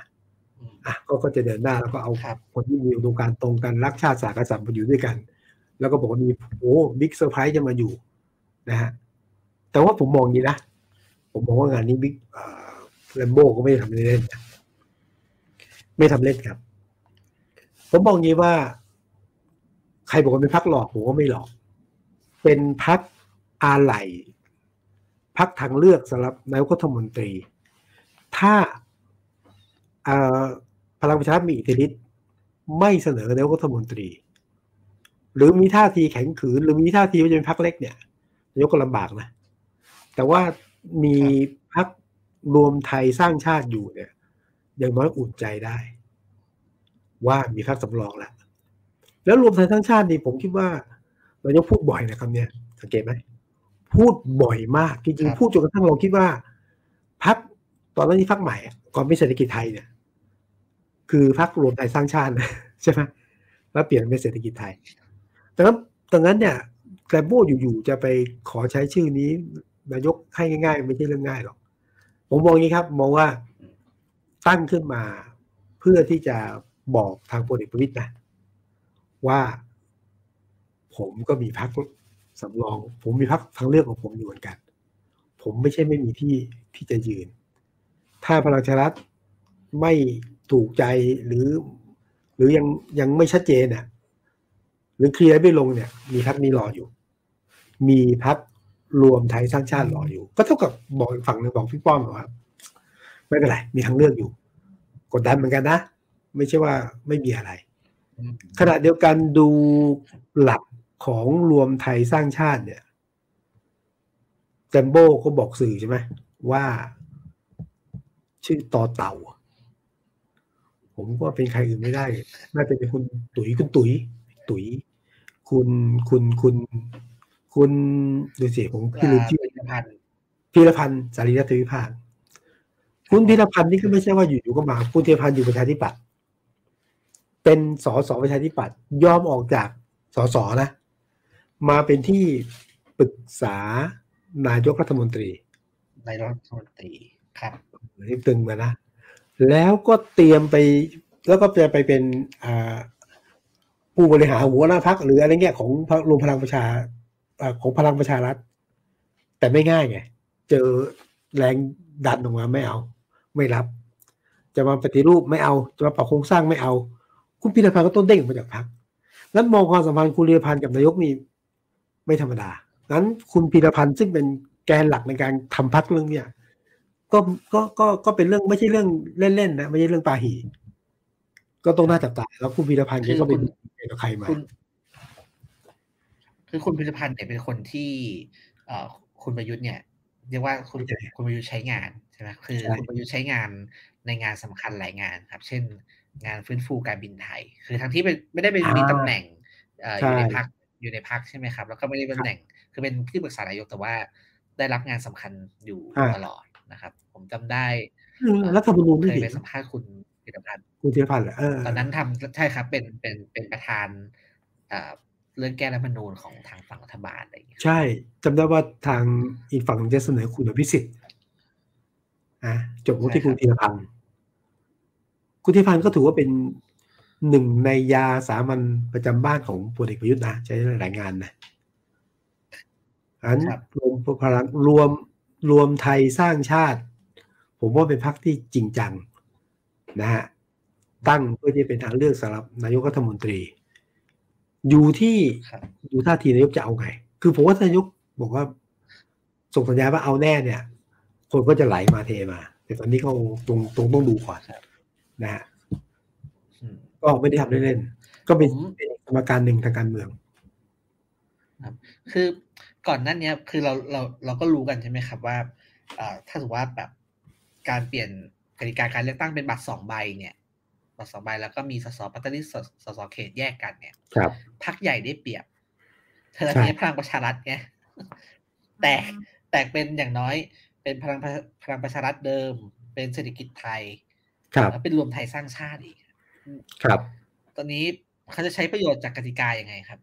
อืมอะก็ก็จะเดินหน้าแล้วก็เอาครับคนที่มีอุดมการณ์ตรงกันรักชาติศาสตร์กษัตริย์มาอยู่ด้วยกัน แล้วก็บอกว่ามีโอ้ big surprise จะมาอยู่นะฮะแต่ว่าผมมองอย่างนี้นะ ผมมองว่างานนี้บิ๊กแรมโบ้ก็ไม่ได้ทำเล่นๆนะไม่ทำเล่นครับ ผมมองอย่างนี้ว่า ใครบอกว่าเป็นพรรคหลอกผมว่าไม่หลอก เป็นพรรคอะไหล่พรรคทางเลือกสำหรับนายกรัฐมนตรี ถ้าเอ่อพลังประชารัฐมีอิทธิฤทธิ์ไม่เสนอนายกรัฐมนตรี หรือมีท่าทีแข็งขืน หรือมีท่าทีว่าจะเป็นพักเล็กเนี่ยนายกก็ลำบากนะ แต่ว่ามีพักรวมไทยสร้างชาติอยู่เนี่ยอย่างน้อยอุ่นใจได้ ว่ามีพักสำรองแล้วแล้วรวมไทยสร้างชาตินี่ผมคิดว่านายกพูดบ่อยนะครับเนี่ยสังเกตไหมพูดบ่อยมากจริงครับๆพูดจนกระทั่งเราคิดว่าพักตอนนั้นที่พักใหม่อะก่อนเป็นเศรษฐกิจไทยเนี่ย คือพักรวมไทยสร้างชาตินะใช่ไหมแล้วเปลี่ยนเป็นเศรษฐกิจไทยแต่นั้นดังนั้นเนี่ยแกรมโบอยู่ๆจะไปขอใช้ชื่อนี้นายกให้ง่ายๆ ไม่ใช่เรื่องง่ายหรอก ผมมองอย่างนี้ครับ มองว่าตั้งขึ้นมาเพื่อที่จะ บอกทางพลเอกประวิตยนะว่า ผมก็มีพักสำรอง ผมมีพักทางเลือกของผมอยู่เหมือนกัน ผมไม่ใช่ไม่มีที่ที่จะยืน ถ้าพลังชารัฐไม่ถูกใจหรือ หรือยังยังไม่ชัดเจนเนี่ยหรือเคลียร์ไม่ลงเนี่ย มีพักนี้รออยู่ มีพักรวมไทยสร้างชาติรออยู่ ก็เท่ากับบอกอีกฝั่งหนึ่งบอกพี่ป้อมว่าไม่เป็นไร มีทางเลือกอยู่ กดดันเหมือนกันนะ ไม่ใช่ว่าไม่มีอะไรอืมขณะเดียวกันดูหลักของรวมไทยสร้างชาติเนี่ยแจมโบ้ก็บอกสื่อใช่ไหมว่า ชื่อต่อเต่า ผมว่าเป็นใครอื่นไม่ได้ น่าจะเป็นคุณตุ๋ยคุณตุ๋ย ตุ๋ย คุณคุณคุณคุณดูสิผมพี่ลืมชื่อผลิตภัณฑ์พีรพันธ์สารีรัตนวิภาคคุณพีรพันธ์นี่ก็ไม่ใช่ว่าอยู่ๆก็มา คุณพีรพันธ์อยู่ประชาธิปัตย์ เป็นสสประชาธิปัตย์ยอมออกจากสสนะมาเป็นที่ปรึกษานายกรัฐมนตรีนายกรัฐมนตรีครับนี่ตึงมานะแล้วก็เตรียมไป แล้วก็จะไปเป็นอ่าผู้บริหารหัวหน้าพักหรืออะไรเงี้ยของพรรครวมพลังประชาอ่าของพลังประชารัฐ แต่ไม่ง่ายไง เจอแรงดันออกมาไม่เอา ไม่รับ จะมาปฏิรูปไม่เอา จะมาปรับโครงสร้างไม่เอา คุณพิรพันธ์ก็ต้นเด้งออกมาจากพักนั้นมองความสัมพันธ์คุณพิรพันธ์กับนายกนี่ไม่ธรรมดา นั้นคุณพิรพันธ์ซึ่งเป็นแกนหลักในการทำพักเรื่องเนี้ยก็ก็ก็ก็เป็นเรื่องไม่ใช่เรื่องเล่นๆนะไม่ใช่เรื่องปาหีก็ต้องน่าจับตาแล้วคุณพีรพันธ์แกก็เป็นกับใครมาคุณคือคุณพิพิธภัณฑ์เนี่ยเป็นคนที่เอ่อคุณประยุทธ์เนี่ยเรียกว่าคุณคุณประยุทธ์ใช้งานใช่ไหมคือคุณประยุทธ์ใช้งานในงานสำคัญหลายงานครับ เช่น งานฟื้นฟูการบินไทย คือทั้งที่เป็นไม่ได้เป็นมีตำแหน่งเอ่ออยู่ในพักอยู่ในพักใช่ไหมครับ แล้วก็ไม่ได้เป็นตำแหน่ง คือเป็นที่ปรึกษานายกแต่ว่าได้รับงานสำคัญอยู่ตลอดนะครับ ผมจำได้รัฐธรรมนูญเคไม่ยผิดไปสัมภาษณ์คุณพิพิธภัณฑ์คุณคุณธีรพันธ์เหรอเออตอนนั้นทำใช่ครับ เป็นเป็นเป็นประธานอ่าเรื่องแก้รัฐธรรมนูญของทางฝั่งรัฐบาลอะไรอย่างเงี้ยใช่จำได้ว่าทางอีกฝั่งจะเสนอคุณอภิสิทธิ์อะจบที่คุณธีรพันธ์ คุณธีรพันธ์ก็ถือว่าเป็นหนึ่งในยาสามัญประจำบ้านของพลเอกประยุทธ์นะใช้หลายงานนะอันรวมพลังรวมรวมไทยสร้างชาติ ผมว่าเป็นพรรคที่จริงจังนะฮะตั้งเพื่อที่จะเป็นทางเลือกสำหรับนายกรัฐมนตรี อยู่ที่ครับดูท่าทีนายกจะเอาไง คือผมว่านายกบอกว่า ส่งสัญญาณว่าเอาแน่เนี่ย คนก็จะไหลมาเทมา แต่ตอนนี้ก็ตรงตรงต้องดูก่อนครับ นะฮะอืมก็ไม่ได้ทำเล่นๆก็เป็นผมเป็นสมการหนึ่งทางการเมืองคือก่อนหนั้นเนี้ยคือเราเราเราก็รู้กันใช่ไหมครับว่าเอ่อถ้าถือว่าแบบการเปลี่ยนกติกาการเลือกตั้งเป็นบัตรสองใบเนี่ยบัตรสองใบแล้วก็มีสสปัตตานีสสสเขตแยกกันเนี่ย ครับพักใหญ่ได้เปรียบเธอใช่เนี้พลังประชารัฐไงแตกแตกเป็นอย่างน้อย เป็นพลังประพลังประชารัฐเดิม เป็นเศรษฐกิจไทย ครับแล้วเป็นรวมไทยสร้างชาติอีกครับ ตอนนี้เขาจะใช้ประโยชน์จากกติกายังไงครับ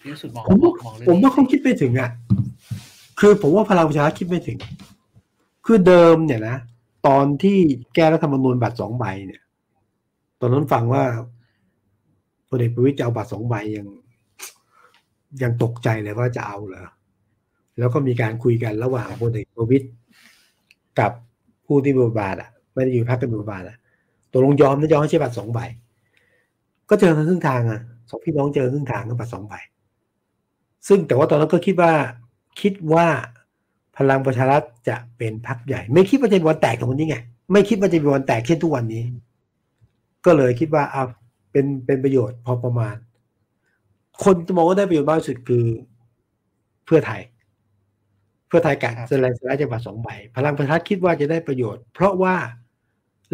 พี่วิสุทธิ์มองผมมว่าองมองเรื่องผมว่านี้เขาคิดไม่ถึงอะ คือผมว่าพลังประชารัฐคิดไม่ถึง คือเดิมเนี่ยนะตอนที่แก้รัฐธรรมนูญบัตรสองใบเนี่ย ตอนนั้นฟังว่าพลเอกประวิตรจะเอาบัตรสองใบยังยังตกใจเลยว่าจะเอาเหรอ แล้วก็มีการคุยกันระหว่างพลเอกประวิตรกับผู้ที่มีบทบาทอะ ไม่ได้อยู่พรรคเป็นบทบาทอะตกลงยอมนะยอมให้ใช้บัตรสองใบ ก็เจอกันครึ่งทางอะสองพี่น้องเจอครึ่งทางกับบัตรสองใบ ซึ่งแต่ว่าตอนนั้นก็คิดว่า คิดว่าพลังประชารัฐจะเป็นพรรคใหญ่ ไม่คิดว่าจะมีวันแตกตรงนี้ไงไม่คิดว่าจะมีวันแตกเช่นทุกวันนี้ ก็เลยคิดว่าเอาเป็นเป็นประโยชน์พอประมาณ คนจะมองว่าได้ประโยชน์มากที่สุดคือเพื่อไทย เพื่อไทยกัดสลายสลายจังหวัดสองใบพลังประชารัฐคิดว่าจะได้ประโยชน์ เพราะว่า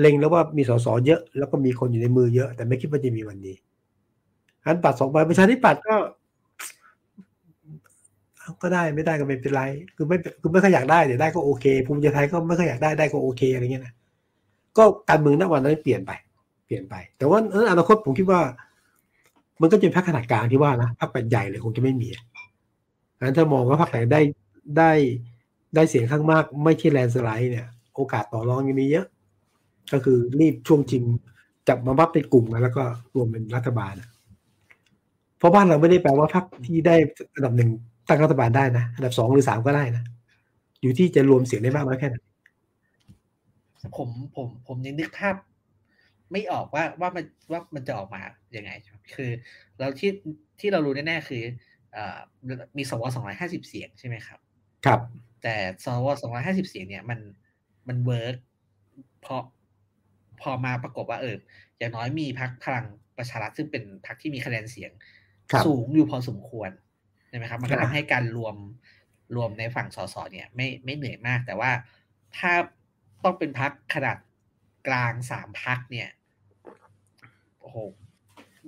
เล็งแล้วว่ามีสสเยอะ แล้วก็มีคนอยู่ในมือเยอะ แต่ไม่คิดว่าจะมีวันนี้อันปัดสองใบประชาธิปัตย์ก็ก็ได้ไม่ได้ก็ไม่เป็นไร คือไม่คือไม่ค่อยอยากได้เดี๋ยวได้ก็โอเค ภูมิใจไทยก็ไม่ค่อยอยากได้ได้ก็โอเคอะไรเงี้ยนะก็การเมืองณวันนั้นเปลี่ยนไป เปลี่ยนไป แต่ว่าอนาคตผมคิดว่า มันก็จะเป็นพรรคขนาดกลางที่ว่านะพรรคแปดใหญ่เลยคงจะไม่มีงั้นถ้ามองว่าพรรคไหนได้ได้ได้เสียงข้างมาก ไม่ใช่แลนด์สไลด์เนี่ย โอกาสต่อรองยังมีเยอะ ก็คือรีบช่วงจริงจับมาบับเป็นกลุ่มกันแล้วก็รวมเป็นรัฐบาลอะเพราะบ้านเราไม่ได้แปลว่าพรรคที่ได้อันดับหนึ่งตั้งรัฐบาลได้นะอันดับสองหรือสามก็ได้นะอยู่ที่จะรวมเสียงได้มากน้อยแค่ไหนผมผมผมยังนึกภาพไม่ออกว่าว่ามันว่ามันจะออกมายังไงคือ เราที่ที่เรารู้แน่ๆคือเอ่อมีสวสองร้อยห้าสิบเสียงใช่ไหมครับ ครับ แต่สวสองร้อยห้าสิบเสียงเนี่ยมันมัน work พอ พอมาประกบว่าเอออย่างน้อยมีพรรคพลังประชารัฐซึ่งเป็นพรรคที่มีคะแนนเสียงครับสูงอยู่พอสมควรใช่ไหมครับ มันก็ครัทำให้การรวบรวมในฝั่งสสเนี่ย ไม่ไม่เหนื่อยมาก แต่ว่าถ้าต้องเป็นพรรคขนาดกลางสามพรรคเนี่ยโอ้โห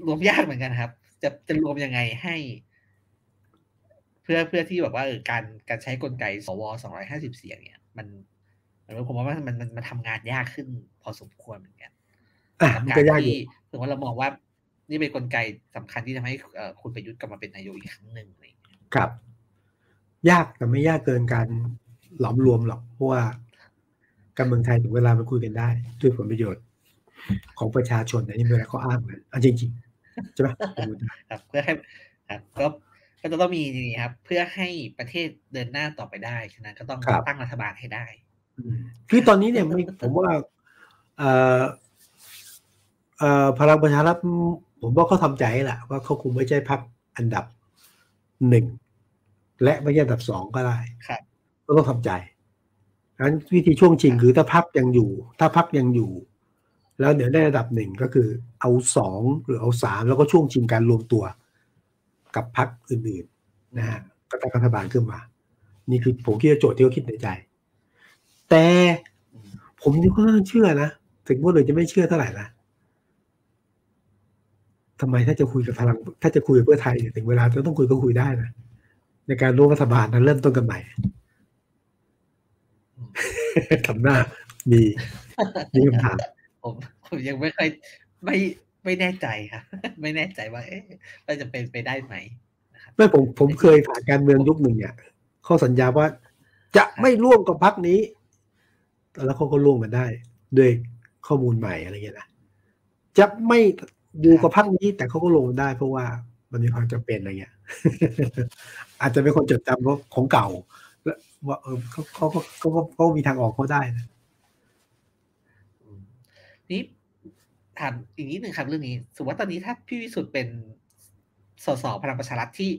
รวมยากเหมือนกันครับ จะจะรวมยังไงให้ เพื่อเพื่อที่แบบว่าเออการการใช้กลไกสวสองร้อยห้าสิบเสียงเนี่ย มันมันผมว่ามันมันมันมันทำงานยากขึ้น พอสมควรเหมือนกันอะกับมันการก็ยากอยู่ที่ถึงว่าเรามองว่า นี่เป็นกลไกสำคัญที่ทำให้เอ่อคุณประยุทธ์กลับมาเป็นนายกอีกครั้งหนึ่งอะไรอย่างเงี้ยครับ ยากแต่ไม่ยากเกินการหลอมรวมหรอกเพราะว่าการเมืองไทยถึงเวลามันคุยกันได้ ด้วยผลประโยชน์ ของประชาชนอันนี้เวลาเขาอ้างกันอะจริงๆใช่ไหมครับเพื่อให้ครับก็ก็จะต้องมีนี่ครับ เพื่อให้ประเทศเดินหน้าต่อไปได้ฉะนั้นก็ต้องครับตั้งรัฐบาลให้ได้อืมคือตอนนี้เนี่ยไม่ผมว่าเอ่อเอ่อ พลังประชารัฐผมว่าเขาทำใจแหละว่าเขาคงไม่ใช่พักอันดับหนึ่งและไม่ใช่อันดับสองก็ได้ครับก็ต้องทำใจงั้นวิธีช่วงชิงคือถ้าพักยังอยู่ ถ้าพักยังอยู่ แล้วเดี๋ยวได้ระดับหนึ่งก็คือ เอาสองหรือเอาสามแล้วก็ช่วงชิงการรวมตัว กับพักอื่นๆนะฮะก็ตั้งรัฐบาลขึ้นมา นี่คือผมคิดว่าโจทย์ที่เขาคิดในใจ แต่ผมนี่ก็เชื่อนะ ถึงว่าเลยจะไม่เชื่อเท่าไหร่นะทำไมถ้าจะคุยกับพลัง ถ้าจะคุยกับเพื่อไทยเนี่ยถึงเวลาจะต้องคุยก็คุยได้นะในการร่วมรัฐบาลนั้นเริ่มต้นกันใหม่อืมทำหน้ามีมีคำถามผมผมผมยังไม่ค่อยไม่ไม่แน่ใจครับไม่แน่ใจว่าเอ๊ะมันจะเป็นไปได้ไหมนะครับไม่ผมผมเคยผ่านการเมืองยุคหนึ่งเนี่ยข้อสัญญาว่าจะไม่ร่วมกับพรรคนี้ แล้วเขาก็ร่วมกันได้ ด้วย ข้อมูลใหม่อะไรเงี้ยนะจะไม่ดูกับพรรคนี้แต่เขาก็ลงได้เพราะว่ามันมีความจำเป็นอะไรเงี้ย อาจจะเป็นคนจดจำว่าของเก่า แล้วว่าเออเขาเขาก็เขาก็เขามีทางออกเขาได้นะอืมนี่ถามอีกนิดหนึ่งครับเรื่องนี้สมมติว่าตอนนี้ถ้าพี่วิสุทธ์เป็นสสพลังประชารัฐที่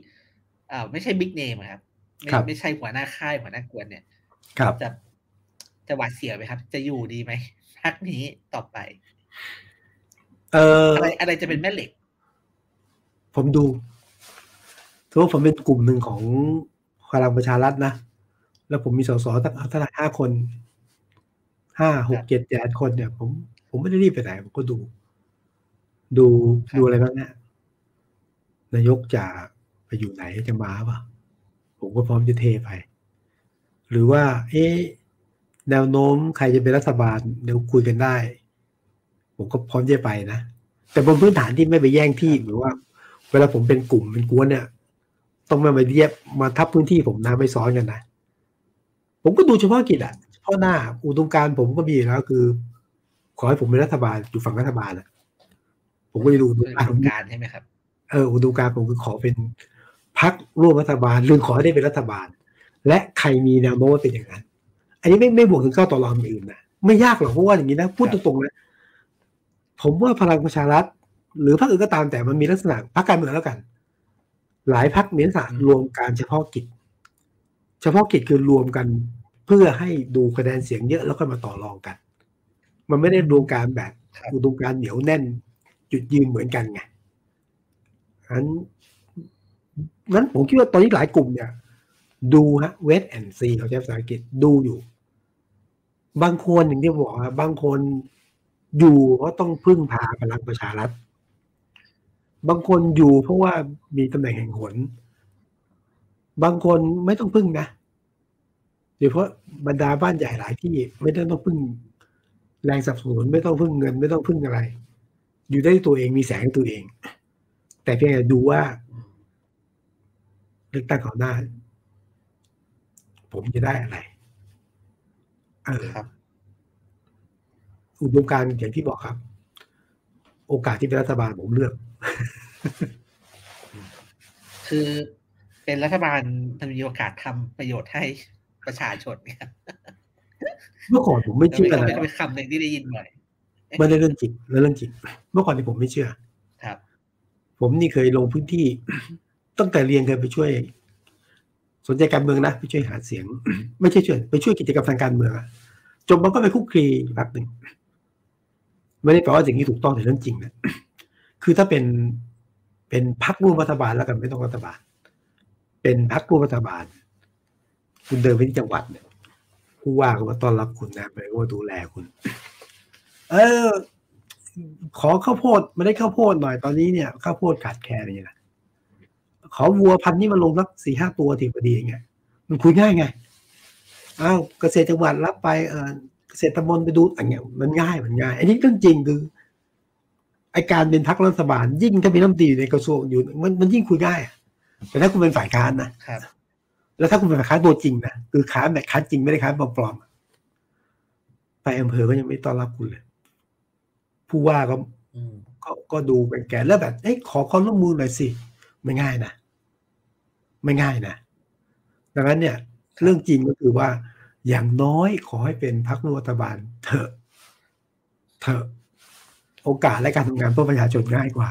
เอ่อไม่ใช่บิ๊กเนมครับไม่ไม่ใช่หัวหน้าค่ายหัวหน้ากวนเนี่ยครับจะจะหวาดเสียวไหมครับ จะอยู่ดีไหม พักนี้ต่อไป เอออะไรอะไรจะเป็นแม่เหล็ก ผมดูถือว่าผมเป็นกลุ่มหนึ่งของพลังประชารัฐนะ แล้วผมมีสสตั้งเท่าไหร่ห้าคนห้าหกเจ็ดแปดคนเนี่ย ผม ผมไม่ได้รีบไปไหนผมก็ดู ดูครับดูอะไรบ้างเนี่ยนายกจะไปอยู่ไหนจะมาป่ะ ผมก็พร้อมจะเทไป หรือว่า เอ๊ะ แนวโน้มใครจะเป็นรัฐบาลเดี๋ยวคุยกันได้ ผมก็พร้อมจะไปนะ แต่บนพื้นฐานที่ไม่ไปแย่งที่หรือว่า เวลาผมเป็นกลุ่มเป็นกวนเนี่ย ต้องไม่มาเรียบมาทับพื้นที่ผมนะไม่ซ้อนกันนะผมก็ดูเฉพาะกิจอะเฉพาะหน้าอุดมการณ์ผมก็มีอยู่แล้วคือ ขอให้ผมเป็นรัฐบาลอยู่ฝั่งรัฐบาลอะผมก็จะดูอุดคืมอการณ์โครงการใช่ไหมครับเอออุดมการณ์ผมคือขอเป็นพักร่วมรัฐบาลหรือขอให้ได้เป็นรัฐบาล และใครมีแนวโน้มว่าเป็นอย่างนั้น อันนี้ไม่ไม่บวกถึงก้าวต่อรองอื่นนะไม่ยากหรอกเพราะว่าอย่างนี้นะพูดคตรับรงๆนะผมว่าพลังประชารัฐ หรือพรรคอื่นก็ตามแต่มันมีลักษณะพรรคการเมืองแล้วกัน หลายพรรคมีลักษณะรวมการเฉพาะกิจ เฉพาะกิจคือรวมกันเพื่อให้ดูคะแนนเสียงเยอะแล้วก็มาต่อรองกัน มันไม่ได้รวมการแบบครับอุดมการณ์เหนียวแน่น จุดยืนเหมือนกันไงงั้นงั้นผมคิดว่าตอนนี้หลายกลุ่มเนี่ย ดูฮะเวทแอนซีเขาใช้ภาษาอังกฤษดูอยู่ บางคนอย่างที่บอกอะบางคนอยู่เพราะต้องพึ่งพาพลังประชารัฐ บางคนอยู่เพราะว่ามีตำแหน่งแห่งหน บางคนไม่ต้องพึ่งนะโดยเฉพาะบรรดาบ้านใหญ่หลายที่ไม่ต้องต้องพึ่งแรงสนับสนุนไม่ต้องพึ่งเงิน ไม่ต้องพึ่งอะไร อยู่ได้ตัวเองมีแสงตัวเอง แต่เพียงแต่ดูว่าเลือกตั้งเขาหน้า ผมจะได้อะไร ครับอุดมการณ์อย่างที่บอกครับ โอกาสที่เป็นรัฐบาลผมเลือก คือเป็นรัฐบาลมันมีโอกาสทำประโยชน์ให้ประชาชนเนี่ยเมื่อก่อนผมไม่ไม่เชื่อเป็นนะเป็นคำหนึ่งที่ได้ยินบ่อยไม่ได้เรื่องจริงแล้วเรื่องจริงเมื่อก่อนที่ผมไม่เชื่อ ครับ ผมนี่เคยลงพื้นที่ตั้งแต่เรียนเคยไปช่วย สนใจการเมืองนะไปช่วยหาเสียง ไม่ใช่ช่วยไปช่วยกิจกรรมทางการเมืองจบมันก็ไปคุกคีแบบหนึ่งไม่ได้แปลว่าสิ่งนี้ถูกต้องแต่เรื่องจริงนะคือถ้าเป็นเป็นพักร่วมรัฐบาลแล้วกันไม่ต้องรัฐบาล เป็นพักร่วมรัฐบาล คุณเดินไปที่จังหวัดเนี่ยผู้ว่าก็มาต้อนรับคุณนะไปก็มาดูแลคุณ เออ ขอข้าวโพดมาได้ข้าวโพดหน่อยตอนนี้เนี่ยข้าวโพดขาดแคลนอะไรอย่างเงี้ย ขอวัวพันธุ์นี้มาลงสักสี่ห้าตัวทีพอดีอย่างเงี้ยมันคุยง่ายไงอ้าวเกษตรจังหวัดรับไปเออเกษตรตำบลไปดูอย่างเงี้ยมันง่ายมันง่าย อันนี้เรื่องจริงคือไอการเป็นพรรครัฐบาล ยิ่งถ้ามีรัฐมนตรีอยู่ในกระทรวงอยู่ มันมันยิ่งคุยง่ายอะแต่ถ้าคุณเป็นฝ่ายค้านนะครับแล้วถ้าคุณเป็นฝ่ายค้านตัวจริงนะคือค้านแบบค้านจริงไม่ได้ค้านปลอมๆอะไปอำเภอก็ยังไม่ต้อนรับคุณเลย ผู้ว่าก็อืมก็ก็ดูแก่ๆแล้วแบบเอ้ยขอความร่วมมือหน่อยสิ ไม่ง่ายนะ ไม่ง่ายนะ ดังนั้นเนี่ย เรื่องจริงก็คือว่า อย่างน้อยขอให้เป็นพรรคร่วมรัฐบาลเถอะเถอะโอกาสและการทำงานเพื่อประชาชนง่ายกว่า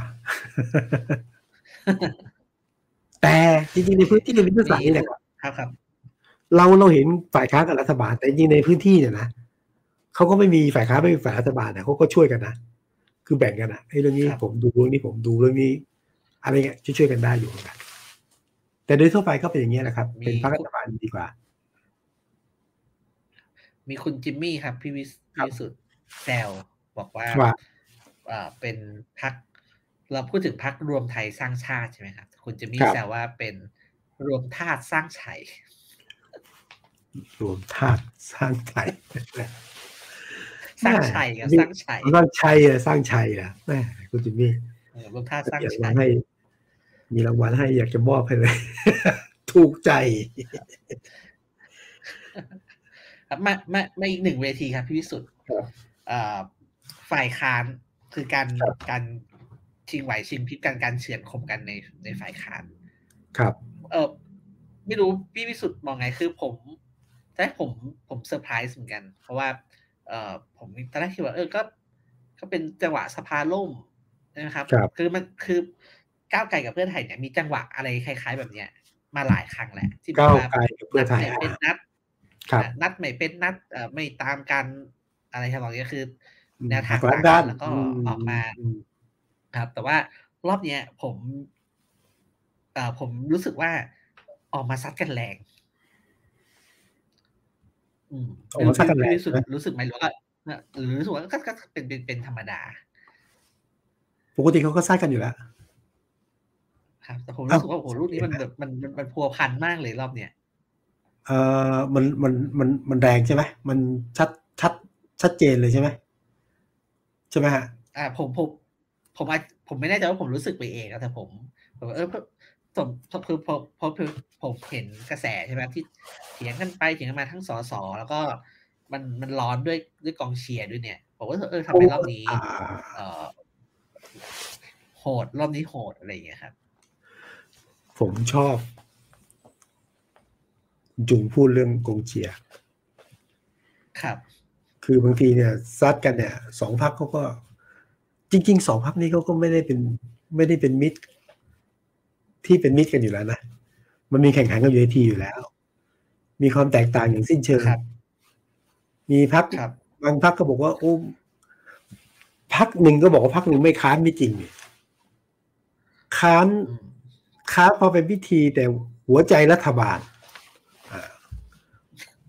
แต่จริงๆในพื้นที่ในวิทยาศาสตร์นี่แหละครับครับครับเราเราเห็นฝ่ายค้านกับรัฐบาล แต่จริงๆในพื้นที่เนี่ยนะเขาก็ไม่มีฝ่ายค้านไม่มีฝ่ายรัฐบาลนะเขาก็ช่วยกันนะคือแบ่งกันนะไอ้เรื่องนี้ครับผมดูเรื่องนี้ผมดูเรื่องนี้ อะไรเงี้ยช่วยๆกันได้อยู่เหมือนกันแต่โดยทั่วไปก็เป็นอย่างนี้ยแหละครับ เป็นพรรครัฐบาลดีกว่า มีคุณจิมมี่ครับ พี่วิสครับพี่วิสุทธ์แซวบอกว่าว่าอ่าเป็นพักเราพูดถึงพักรวมไทยสร้างชาติใช่ไหมครับ คุณจิมมี่ครับแซวว่าเป็นรวมธาตุสร้างชัยรวมธาตุสร้างไทยสร้างชัยครับสร้างชัยสร้างชัยอะสร้างชัยอะแม่คุณจิมมี่เออรวมท่าสร้างอยากชัมายให้ มีรางวัลให้อยากจะมอบให้เลย ถูกใจครับมามามาอีกหนึ่งเวทีครับพี่วิสุทธ์ครับเอ่อฝ่ายค้านคือการครับการชิงไหวชิงพริบกันการเฉือนคมกันในในฝ่ายค้าน ครับ เออไม่รู้พี่วิสุทธ์มองไงคือผมแต่ผมผมเซอร์ไพรส์เหมือนกัน เพราะว่า เออผมตอนแรกคิดว่าเออก็ ก็เป็นจังหวะสภาล่มนะครับครับคือมันคือ ก้าวไกลกับเพื่อไทยเนี่ยมีจังหวะอะไรคล้าย ๆ แบบเนี้ย มาหลายครั้งแหละที่แบบก้าวว่าไกลกับเพื่อไทยนัดไม่เป็นนัดครับอะนัดไม่เป็นนัดเอ่อไม่ตามกันอะไรทำนองนี้คืออืมแนวทางหักหลัต่างงด้ากันนแล้วก็ออกมาอืมครับ แต่ว่ารอบเนี้ย ผมเอ่อผมรู้สึกว่าออกมาซัดกันแรงอืมออกมาซัดกันแรงรู้สึกนะรู้สึกไหมหรือว่าหรือรู้สึกว่าก็ก็เป็นเป็นเป็นธรรมดา ปกติเขาก็ซัดกันอยู่แล้ว ครับแต่ผมเอ้ารู้สึกว่าโอ้โหรูปนี้มันแบบมันมันมันพัวพันมากเลยรอบเนี้ยเอ่อมันมันมันมันแรงใช่ไหมมันชัดชัดชัดเจนเลยใช่ไหมใช่ไหมฮะอ่าผมผมผมอาจผมไม่แน่ใจว่าผมรู้สึกไปเองนะแต่ผมผมเออผมผมคือพอพอผมผมเห็นกระแสใช่ไหมที่เถียงกันไปเถียงกันมาทั้งสสแล้วก็มันมันร้อนด้วยด้วยกองเชียร์ด้วยเนี่ยผมก็เออทำไมรอบนี้อ่าเออโหดรอบนี้โหดอะไรอย่างเงี้ยครับ ผมชอบ จุงพูดเรื่องกงเชียร์ครับ คือบางทีเนี่ยซัดกันเนี่ยสองพักเขาก็ จริงๆสองพักนี้เขาก็ไม่ได้เป็นไม่ได้เป็นมิตร ที่เป็นมิตรกันอยู่แล้วนะมันมีแข่งขันกันอยู่ในทีอยู่แล้ว มีความแตกต่างอย่างสิ้นเชิงครับมีพักครับบางพักก็บอกว่าโอ้พักหนึ่งก็บอกว่าพักหนึ่งไม่ค้านไม่จริงเนี่ยค้านอืม ค้านพอเป็นพิธีแต่หัวใจรัฐบาลอ่า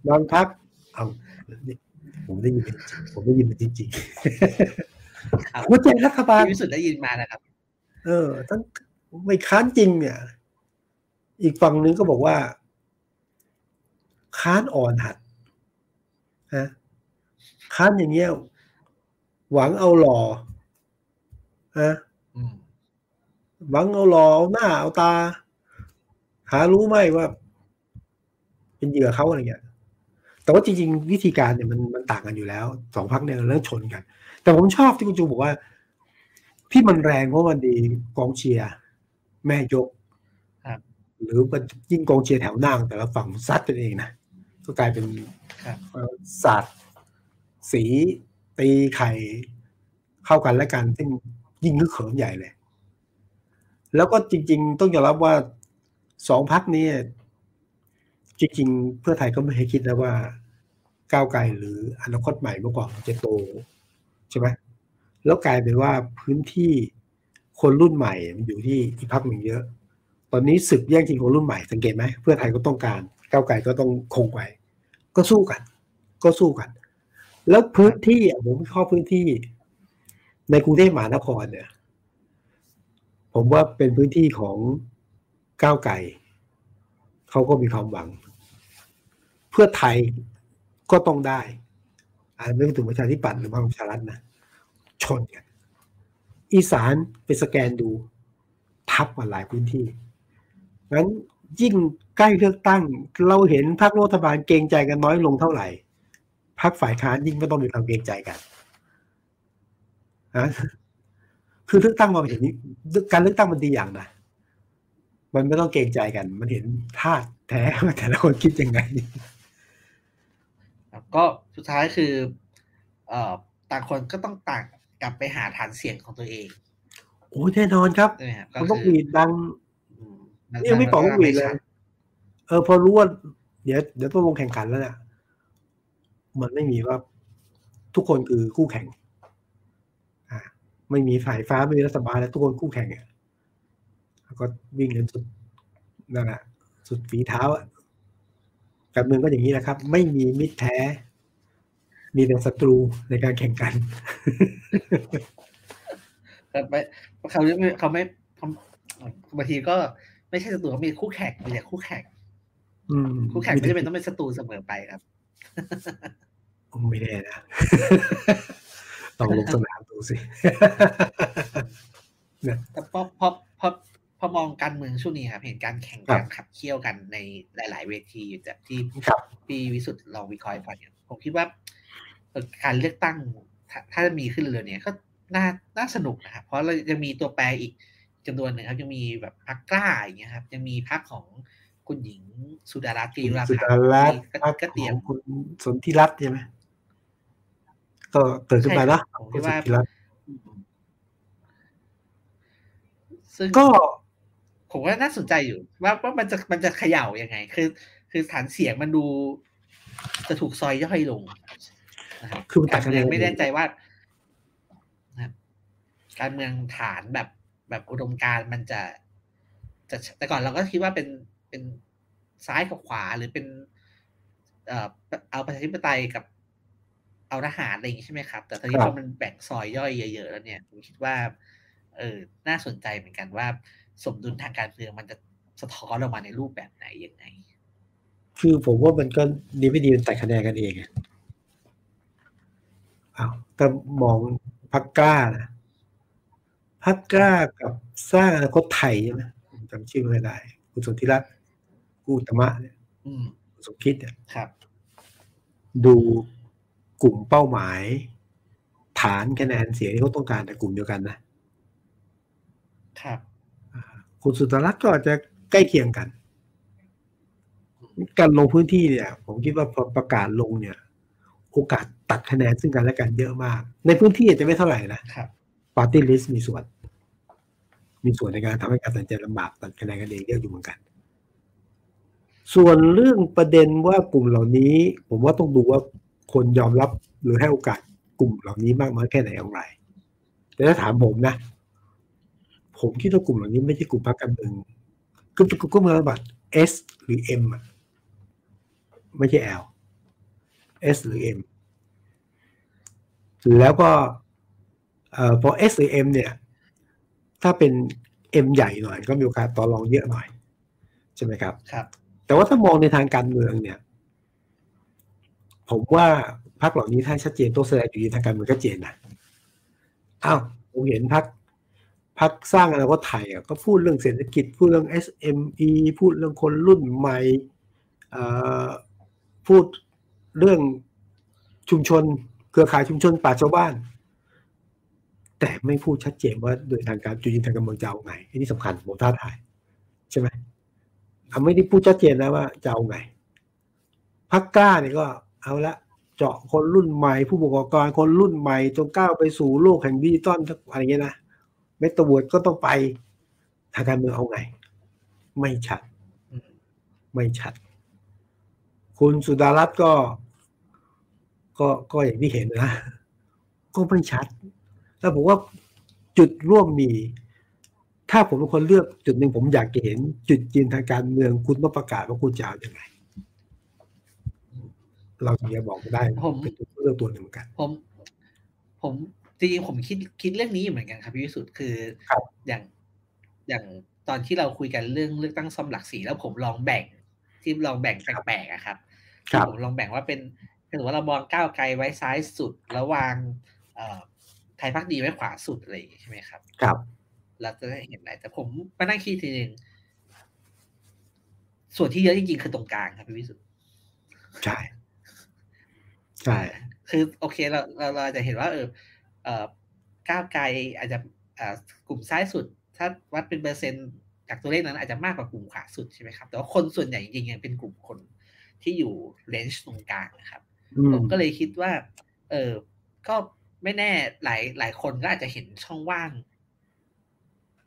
บางพักเอานี่ผมได้ยินเป็นจริงผมได้ยินเป็นจริงครับๆหัวใจรัฐบาลพี่วิสุทธ์ได้ยินมานะครับ เออทั้งไม่ค้านจริง เนี่ย อีกฝั่งหนึ่งก็บอกว่า ค้านอ่อนหัดฮะค้านอย่างเงี้ยหวังเอาหล่อฮะอืม หวังเอาหล่อเอาหน้าเอาตา หารู้ไหมว่า เป็นเหยื่อเขาอะไรเงี้ย แต่ว่าจริง ๆ วิธีการเนี่ยมันมันต่างกันอยู่แล้วสองพักเนี่ยเริ่มชนกัน แต่ผมชอบที่คุณจูบอกว่า ที่มันแรงเพราะมันดีกองเชียร์แม่ยกครับหรือมันยิ่งกองเชียร์แถวหน้าของแต่ละฝั่งซัดกันเองนะก็กลายเป็นครับเอ่อศาสตร์สีตีไข่เข้ากันและกันซึ่งยิ่งนึกเขิมใหญ่เลย แล้วก็จริง ๆ ต้องยอมรับว่าสองพักนี้ จริง ๆ เพื่อไทยก็ไม่เคยคิดนะว่า ก้าวไกลหรืออนาคตใหม่เมื่อก่อนจะโตใช่ไหมแล้วกลายเป็นว่าพื้นที่คนรุ่นใหม่มันอยู่ที่อีกพักหนึ่งเยอะ ตอนนี้ศึกแย่งชิงคนรุ่นใหม่สังเกตไหมเพื่อไทยก็ต้องการก้าวไกลก็ต้องคงไว้ก็สู้กัน ก็สู้กัน แล้วพื้นที่ผมวิเคราะห์พื้นที่ ในกรุงเทพมหานครเนี่ย ผมว่าเป็นพื้นที่ของก้าวไกลเขาก็มีความหวัง เพื่อไทยก็ต้องได้อาจไม่ถึงประชาธิปัตย์หรือพลังประชารัฐนะชนกันอีสานไปสแกนดูทับมาหลายพื้นที่งั้นยิ่งใกล้เลือกตั้ง เราเห็นพรรครัฐบาลเกรงใจกันน้อยลงเท่าไหร่พรรคฝ่ายค้านยิ่งไม่ต้องมีความเกรงใจกันนะ คือเลือกตั้งมาเห็นนี้การเลือกตั้งมันดีอย่างนะมันไม่ต้องเกรงใจกัน มันเห็นท่าแท้ว่าแต่ละคนคิดยังไงครับก็สุดท้ายคือ เอ่อต่างคนก็ต้องต่างกลับไปหาฐานเสียงของตัวเอง โอ้ยแน่นอนครับใช่ไหมครับมันต้องคืหวีดดังอืมนี่ยังไม่บอกต้องหวีดเลยเออพอรู้ว่าเดี๋ยวเดี๋ยวต้องลงแข่งขันแล้วเนี่ยมันไม่มีว่าทุกคนคือคู่แข่งอ่า ไม่มีฝ่ายฟ้าไม่มีรัฐบาลแล้วทุกคนคู่แข่งอะแล้วก็วิ่งกันสุดนั่นแหละสุดฝีเท้าอะการเมืองก็อย่างนี้แหละครับ ไม่มีมิตรแท้ มีแต่ศัตรูในการแข่งขันแต่ไม่เขาไม่เขาไม่เขาบางทีก็ไม่ใช่ศัตรูเขามีคู่แข่งมีแต่คู่แข่งอืมคู่แข่งไม่จำเป็นต้องเป็นศัตรูเสมอไปครับโไม่แน่นะ ต้องลงสนามดูสิแต่พอพอพอพอมองการเมืองช่วงนี้ครับเห็นการแข่งกันขับเคี่ยวกันในหลาย ๆ เวทีอยู่จากที่พี่วิสุทธ์ลองวิเคราะห์ไปผมคิดว่าการเลือกตั้งถ้าจะมีขึ้นเรือเนี่ยก็น่าน่าสนุกนะครับเพราะเรายังมีตัวแปรอีกจำนวนหนึ่งครับยังมีแบบพักกล้าอย่างเงี้ยครับยังมีพักของคุณหญิงสุดารัตน์ตีราสุดารัตน์ก็เตรียมคุณสนธิรัตน์ใช่ไหม ก็เกิดขึ้นมาแล้วคุณสนธิรัตน์ซึ่งก็ผมว่าน่าสนใจอยู่ ว่าว่ามันจะมันจะเขย่ายังไง คือ คือฐานเสียงมันดู จะถูกซอยย่อยลงคือมันตัดคะแนนไม่แน่ใจว่าการเมืองฐานแบบแบบอุดมการมันจะ จะแต่ก่อนเราก็คิดว่าเป็นเป็นซ้ายกับขวาหรือเป็น เอ่อเอาประชาธิปไตยกับ เอาทหารอะไรอย่างนี้ใช่ไหมครับ แต่ตอนนี้พอมันแบ่งซอยย่อยเยอะๆแล้วเนี่ยผมคิดว่า เออน่าสนใจเหมือนกันว่า สมดุลทางการเมืองมันจะสะท้อนออกมาในรูปแบบไหนยังไง คือผมว่ามันก็ดีไม่ดีมันแต่คะแนนกันเองอ้าวถ้ามองพักกล้านะพักกล้ากับสร้างอนาคตไทยใช่ไหมจำชื่อไม่ได้คุณสนธิรัตน์กูตมะเนี่ยสมคิดเนี่ยครับดู กลุ่มเป้าหมาย ฐานคะแนนเสียงที่เขาต้องการแต่กลุ่มเดียวกันนะ ครับคุณสุตรัตน์ก็อาจจะใกล้เคียงกัน การลงพื้นที่เนี่ย ผมคิดว่าพอประกาศลงเนี่ย โอกาสตัดคะแนนซึ่งกันและกันเยอะมาก ในพื้นที่อาจจะไม่เท่าไหร่นะครับปาร์ตี้ลิสต์มีส่วน มีส่วนในการทำให้การตัดสินใจลำบากตัดคะแนนกันเองเยอะอยู่เหมือนกัน ส่วนเรื่องประเด็นว่ากลุ่มเหล่านี้ ผมว่าต้องดูว่า คนยอมรับหรือให้โอกาสกลุ่มเหล่านี้มากน้อยแค่ไหนอย่างไร แต่ถ้าถามผมนะ ผมคิดว่ากลุ่มเหล่านี้ไม่ใช่กลุ่มพรรคการเมืองคือเป็นกลุ่มเมืองบัตร S หรือ M อะไม่ใช่ L S หรือ M แล้วก็เอ่อพอ S หรือ M เนี่ย ถ้าเป็น M ใหญ่หน่อย ก็มีโอกาสต่อรองเยอะหน่อย ใช่ไหมครับครับ แต่ว่าถ้ามองในทางการเมืองเนี่ย ผมว่าพรรคเหล่านี้ถ้าชัดเจนตัวแสดงอยู่ในทางการเมืองก็เจนนะอ้าวผมเห็นพรรคพรรคสร้างอนาคตไทยอะก็พูดเรื่องเศรษฐกิจพูดเรื่อง SME พูดเรื่องคนรุ่นใหม่พูดเรื่องชุมชน เครือข่ายชุมชนป่าชาวบ้าน แต่ไม่พูดชัดเจนว่าโดยทางการจุดยืนทางการเมืองจะเอาไงอันนี้สำคัญผมท้าทายใช่ไหมไม่ได้พูดชัดเจนนะว่าจะเอาไงพักกล้าเนี่ยก็ เอาละเจาะคนรุ่นใหม่ ผู้ประกอบการคนรุ่นใหม่จงก้าวไปสู่โลกแห่งดิจิตอลอะไรเงี้ยนะเมตาเวิร์ดก็ต้องไปทางการเมืองเอาไง ไม่ชัด ไม่ชัด คุณสุดารัตน์ก็ ก็ก็อย่างที่เห็นนะก็ไม่ชัด แล้วผมว่าจุดร่วมมี ถ้าผมเป็นคนเลือกจุดหนึ่งผมอยากเห็น จุดยืนทางการเมืองคุณต้องประกาศว่าคุณจะเอาอย่างไร เราถึงจะบอกได้ผมเป็นตัวเลือกตัวหนึ่งเหมือนกัน ผม ผมจริงๆผมคิดคิดเรื่องนี้เหมือนกันครับพี่วิสุทธ์คืออย่างอย่างตอนที่เราคุยกันเรื่องเลือกตั้งซ่อมหลักสีแล้วผมลองแบ่งที่ลองแบ่งแปลกๆอะครับผมลองแบ่งว่าเป็นถือว่าเรามองก้าวไกลไว้ซ้ายสุดแล้ววางไทยพักดีไว้ขวาสุดอะไรใช่ไหมครับ ครับเราจะได้เห็นอะไรแต่ผมมานั่งคิดทีนึงส่วนที่เยอะจริงๆคือตรงกลางครับพี่วิสุทธ์ใช่ ใช่ คือโอเคเราเราเราจะเห็นว่า เออเอ่อก้าวไกลอาจจะอ่ากลุ่มซ้ายสุด ถ้าวัดเป็นเปอร์เซ็นต์จากตัวเลขนั้นอาจจะมากกว่ากลุ่มขวาสุดใช่ไหมครับแต่ว่าคนส่วนใหญ่จริงๆยังเป็นกลุ่มคนที่อยู่เลนจ์ตรงกลางนะครับ ผมก็เลยคิดว่า เออก็ไม่แน่หลายหลายคนก็อาจจะเห็นช่องว่าง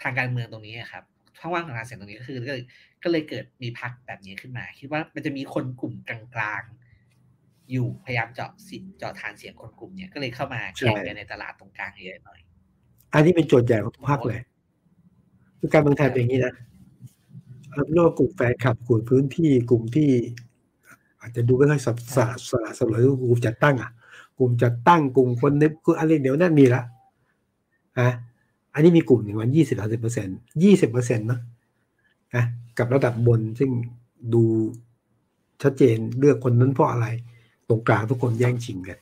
ทางการเมืองตรงนี้ครับช่องว่างทางการเสียงตรงนี้ก็คือก็เลยก็เลยเกิดมีพักแบบนี้ขึ้นมา คิดว่ามันจะมีคนกลุ่มกลางๆ อยู่พยายามเจาะสิเจาะฐานเสียงคนกลุ่มเนี้ยก็เลยเข้ามาแข่งกันในตลาดตรงกลางเยอะหน่อย อันนี้เป็นโจทย์ใหญ่ของทุกพักเลยคือการเมืองไทยเป็นอย่างนี้นะเรียกว่ากลุ่มแฟนคลับกลุ่มพื้นที่กลุ่มที่ อาจจะดูไม่ค่อยสับสนสละสลวยกลุ่มจัดตั้งอะ กลุ่มจัดตั้งกลุ่มคนในคืออะไรเดี๋ยวนั่นมีละนะอันนี้มีกลุ่มหนึ่งวันยี่สิบสามสิบเปอร์เซ็นยี่สิบเปอร์เซ็นต์นะนะกับระดับบนซึ่งดูชัดเจนเลือกคนนั้นเพราะอะไร ตรงกลางทุกคนแย่งชิงกัน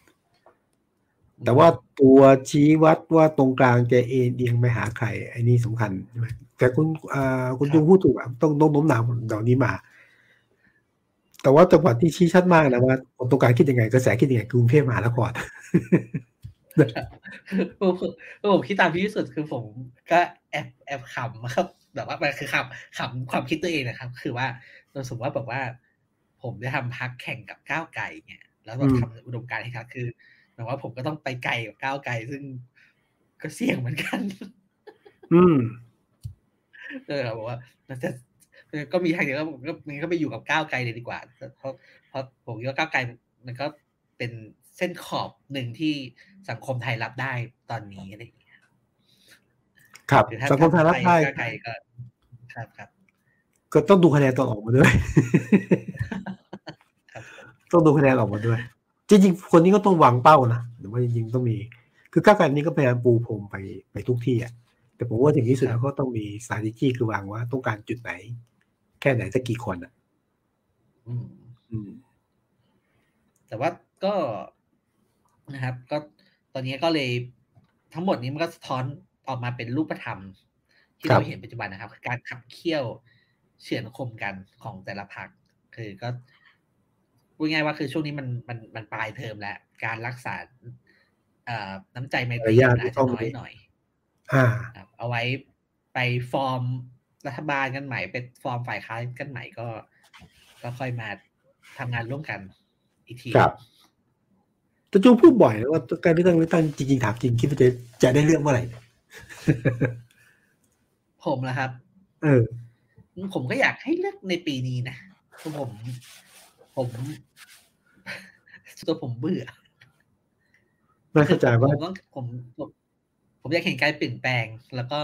แต่ว่าตัวชี้วัดว่าตรงกลางจะเอ็นเอียงไปหาใครไอ้นี่สำคัญใช่ไหมแต่คุณคุณจุงพูดถูกต้องต้องโน้มน้าวเหล่านี้มา แต่ว่าจังหวัดที่ชี้ชัดมากนะว่าคนตรงกลางคิดยังไงกระแสคิดยังไงกรุงเทพมหานครผมผมคิดตามพี่ที่สุดคือผมก็แอบแอบขำครับแบบว่ามันคือขำขำความคิดตัวเองนะครับ คือว่าเราสมมติว่าแบบว่า ผมจะทำพักแข่งกับก้าวไก่เนี่ย แล้วเราทำอุดมการณ์ให้ครับคือหมายว่าผมก็ต้องไปไกลกับก้าวไกลซึ่งก็เสี่ยงเหมือนกัน อืมเออบอกว่ามันจะก็มีทางเดียวก็ผมก็มันก็ไปอยู่กับก้าวไกลเลยดีกว่า เพราะเพราะผมคิดว่าก้าวไกลมันก็เป็นเส้นขอบหนึ่งที่สังคมไทยรับได้ตอนนี้อะไรอย่างเงี้ยครับ สังคมไทยรับได้ก้าวไกลก็ครับครับก็ต้องดูคะแนนตอนออกมาด้วยครับ ต้องดูคะแนนออกมาด้วย จริงๆ คนนี้ก็ต้องวางเป้านะหรือว่าจริงๆต้องมี คือก้าวไกลนี้ก็พยายามปูพรมไปไปทุกที่อะแต่ผมว่าถึงที่สุดแล้วก็ต้องมี strategy คือวางว่าต้องการจุดไหน แค่ไหนสักกี่คนอะอืมอืมแต่ว่าก็นะครับ ก็ตอนนี้ก็เลยทั้งหมดนี้มันก็สะท้อนออกมาเป็นรูปธรรม ที่ครัเราบเห็นปัจจุบันนะครับคือการขับเคี่ยวเฉือนคมกันของแต่ละพรรคคือก็ พูดง่ายๆว่าคือช่วงนี้มันมันมันปลายเทอมแล้ว การรักษาเอ่อน้ำใจไมตรีมารยาทมันอาจต้จะองน้อยมีหน่อยอ่าครับเอาไว้ไปฟอร์มรัฐบาลกันใหม่เป็นฟอร์มฝ่ายค้านกันใหม่ก็ ก็ค่อยมาทำงานร่วมกันอีกทีครับแต่จูพูดบ่อยนะว่าการเลือกตั้งเลือกตั้งจริงๆถามจริงคิดว่าจะจะได้เลือกเมื่อไหร่ผมนะครับ เออ ผมก็อยากให้เลือกในปีนี้นะคือผม ผมตัวผมเบื่อไม่เข้าใจว่าผมต้องผมผมผมอยากเห็นการเปลี่ยนแปลง แล้วก็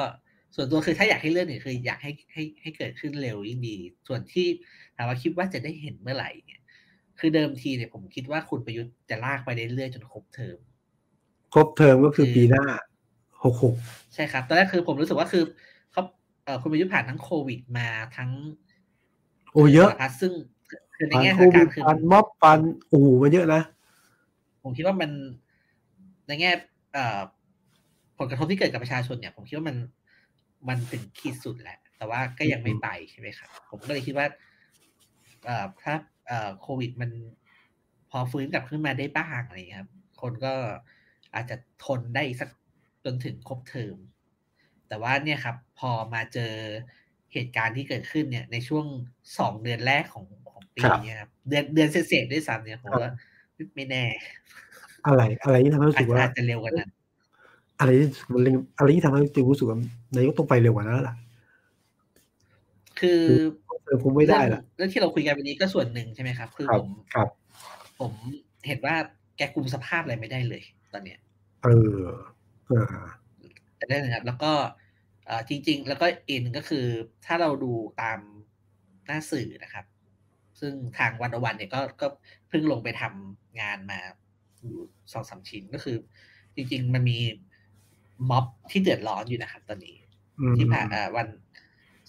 ส่วนตัวคือถ้าอยากให้เลื่อนเนี่ยคืออยากให้ให้ให้เกิดขึ้นเร็วยิ่งดี ส่วนที่ถามว่าคิดว่าจะได้เห็นเมื่อไหร่เนี่ย คือเดิมทีเนี่ยผมคิดว่าคุณประยุทธ์จะลากไปเรื่อยๆจนครบเทอมครบเทอมก็คือปีหน้าหกหกใช่ครับตอนแรกคือผมรู้สึกว่าคือเขาเอ่อคุณประยุทธ์ผ่านทั้งโควิดมาทั้ง โอ้เยอะสารพัดซึ่ง คือในปันแง่โคทางวิกาดรคือปันม็อบปันโอ้โหมันเยอะนะ ผมคิดว่ามันในแง่เอ่อผลกระทบที่เกิดกับประชาชนเนี่ย ผมคิดว่ามันมันถึงขีดสุดแหละ แต่ว่าก็ยังไม่ไปใช่ไหมครับ ผมก็เลยคิดว่าเอ่อถ้าเอ่อโควิดมันพอฟื้นกลับขึ้นมาได้บ้างอะไรอย่างเงี้ยครับ คนก็อาจจะทนได้อีกสักจนถึงครบเทอม แต่ว่าเนี่ยครับ พอมาเจอเหตุการณ์ที่เกิดขึ้นเนี่ย ในช่วงสองเดือนแรกของของ ปีครับเนี้ครับเดือนเดือนเศษๆด้วยซ้ำเนี่ยผมว่าไม่แน่ อะไร อะไรที่ทำให้รู้อาสึจกจะว่าอาจจะเร็วกว่านั้น อะไรที่มันเร็วอะไรที่ทำให้จูรู้สึกว่านายกต้องไปเร็วกว่านั้นแล้วล่ะ คือเออผมไม่ได้ละเรื่องเรื่องที่เราคุยกันวันนี้ก็ส่วนหนึ่งใช่ไหมครับ คือครับผมครับ ผมเห็นว่าแกคุมสภาพอะไรไม่ได้เลย ตอนเนี้ย เออเออจะได้นะครับ แล้วก็เอ่อจริง ๆ แล้วก็อีกหนึ่งก็คือ ถ้าเราดูตามหน้าสื่อนะครับ ซึ่งทางวันอวันเนี่ยก็ก็เพิ่งลงไปทำงานมาอยู่สองสามชิ้นก็คือ จริง ๆ มันมีม็อบที่เดือดร้อนอยู่นะครับตอนนี้อืมที่ผ่านเอ่อวัน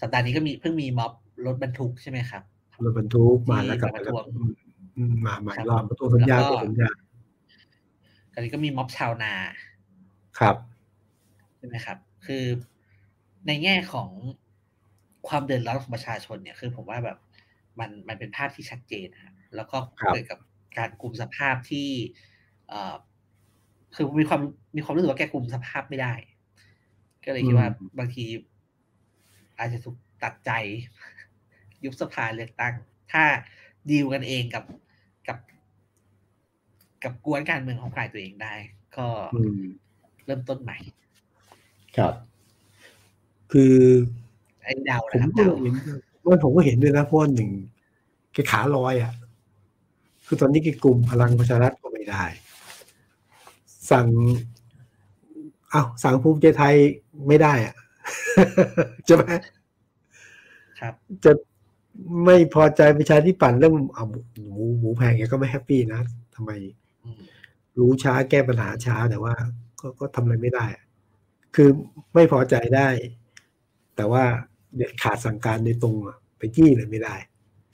สัปดาห์นี้ก็มีเพิ่งมีม็อบรถบรรทุกใช่ไหมครับรถบรรทุกมาแล้วกลับที่มามาประท้วงอืมอืมมาใหม่ครับรอบประตูสัญญาณแล้วก็ตัวสัญญาณตอนนี้ก็มีม็อบชาวนา ครับใช่ไหมครับ คือในแง่ของความเดือดร้อนของประชาชนเนี่ยคือผมว่าแบบ มันมันเป็นภาพที่ชัดเจนนะครับแล้วก็ครับเกิดกับการกลุ่มสภาพที่เอ่อคือมีความมีความรู้สึกว่าแกกลุ่มสภาพไม่ได้ ก็เลยคิดว่าบางที อาจจะถูกตัดใจ ยุบสภาเลือกตั้ง ถ้าดีลกันเองกับกับ กับกวนการเมืองของฝ่ายตัวเองได้ ก็อืมเริ่มต้นใหม่ ครับ คือไอ้เดาผมนะครับ ก็เดาเห็นว่าผมก็เห็นด้วยนะเพราะว่าหนึ่งแกขาลอยอะ คือตอนนี้แกกลุ่มพลังประชารัฐก็ไม่ได้ สั่งอ้าวสั่งภูมิใจไทยไม่ได้อะใช่ไหมครับ จะไม่พอใจประชาธิปัตย์เรื่องเอาหมูหมูแพงแกก็ไม่แฮปปี้นะทำไมอืมรู้ช้าแก้ปัญหาช้าแต่ว่า ก็ก็ทำอะไรไม่ได้อะคือไม่พอใจได้ แต่ว่า เด็ดขาดสั่งการโดยตรงอะไปจี้เลยไม่ได้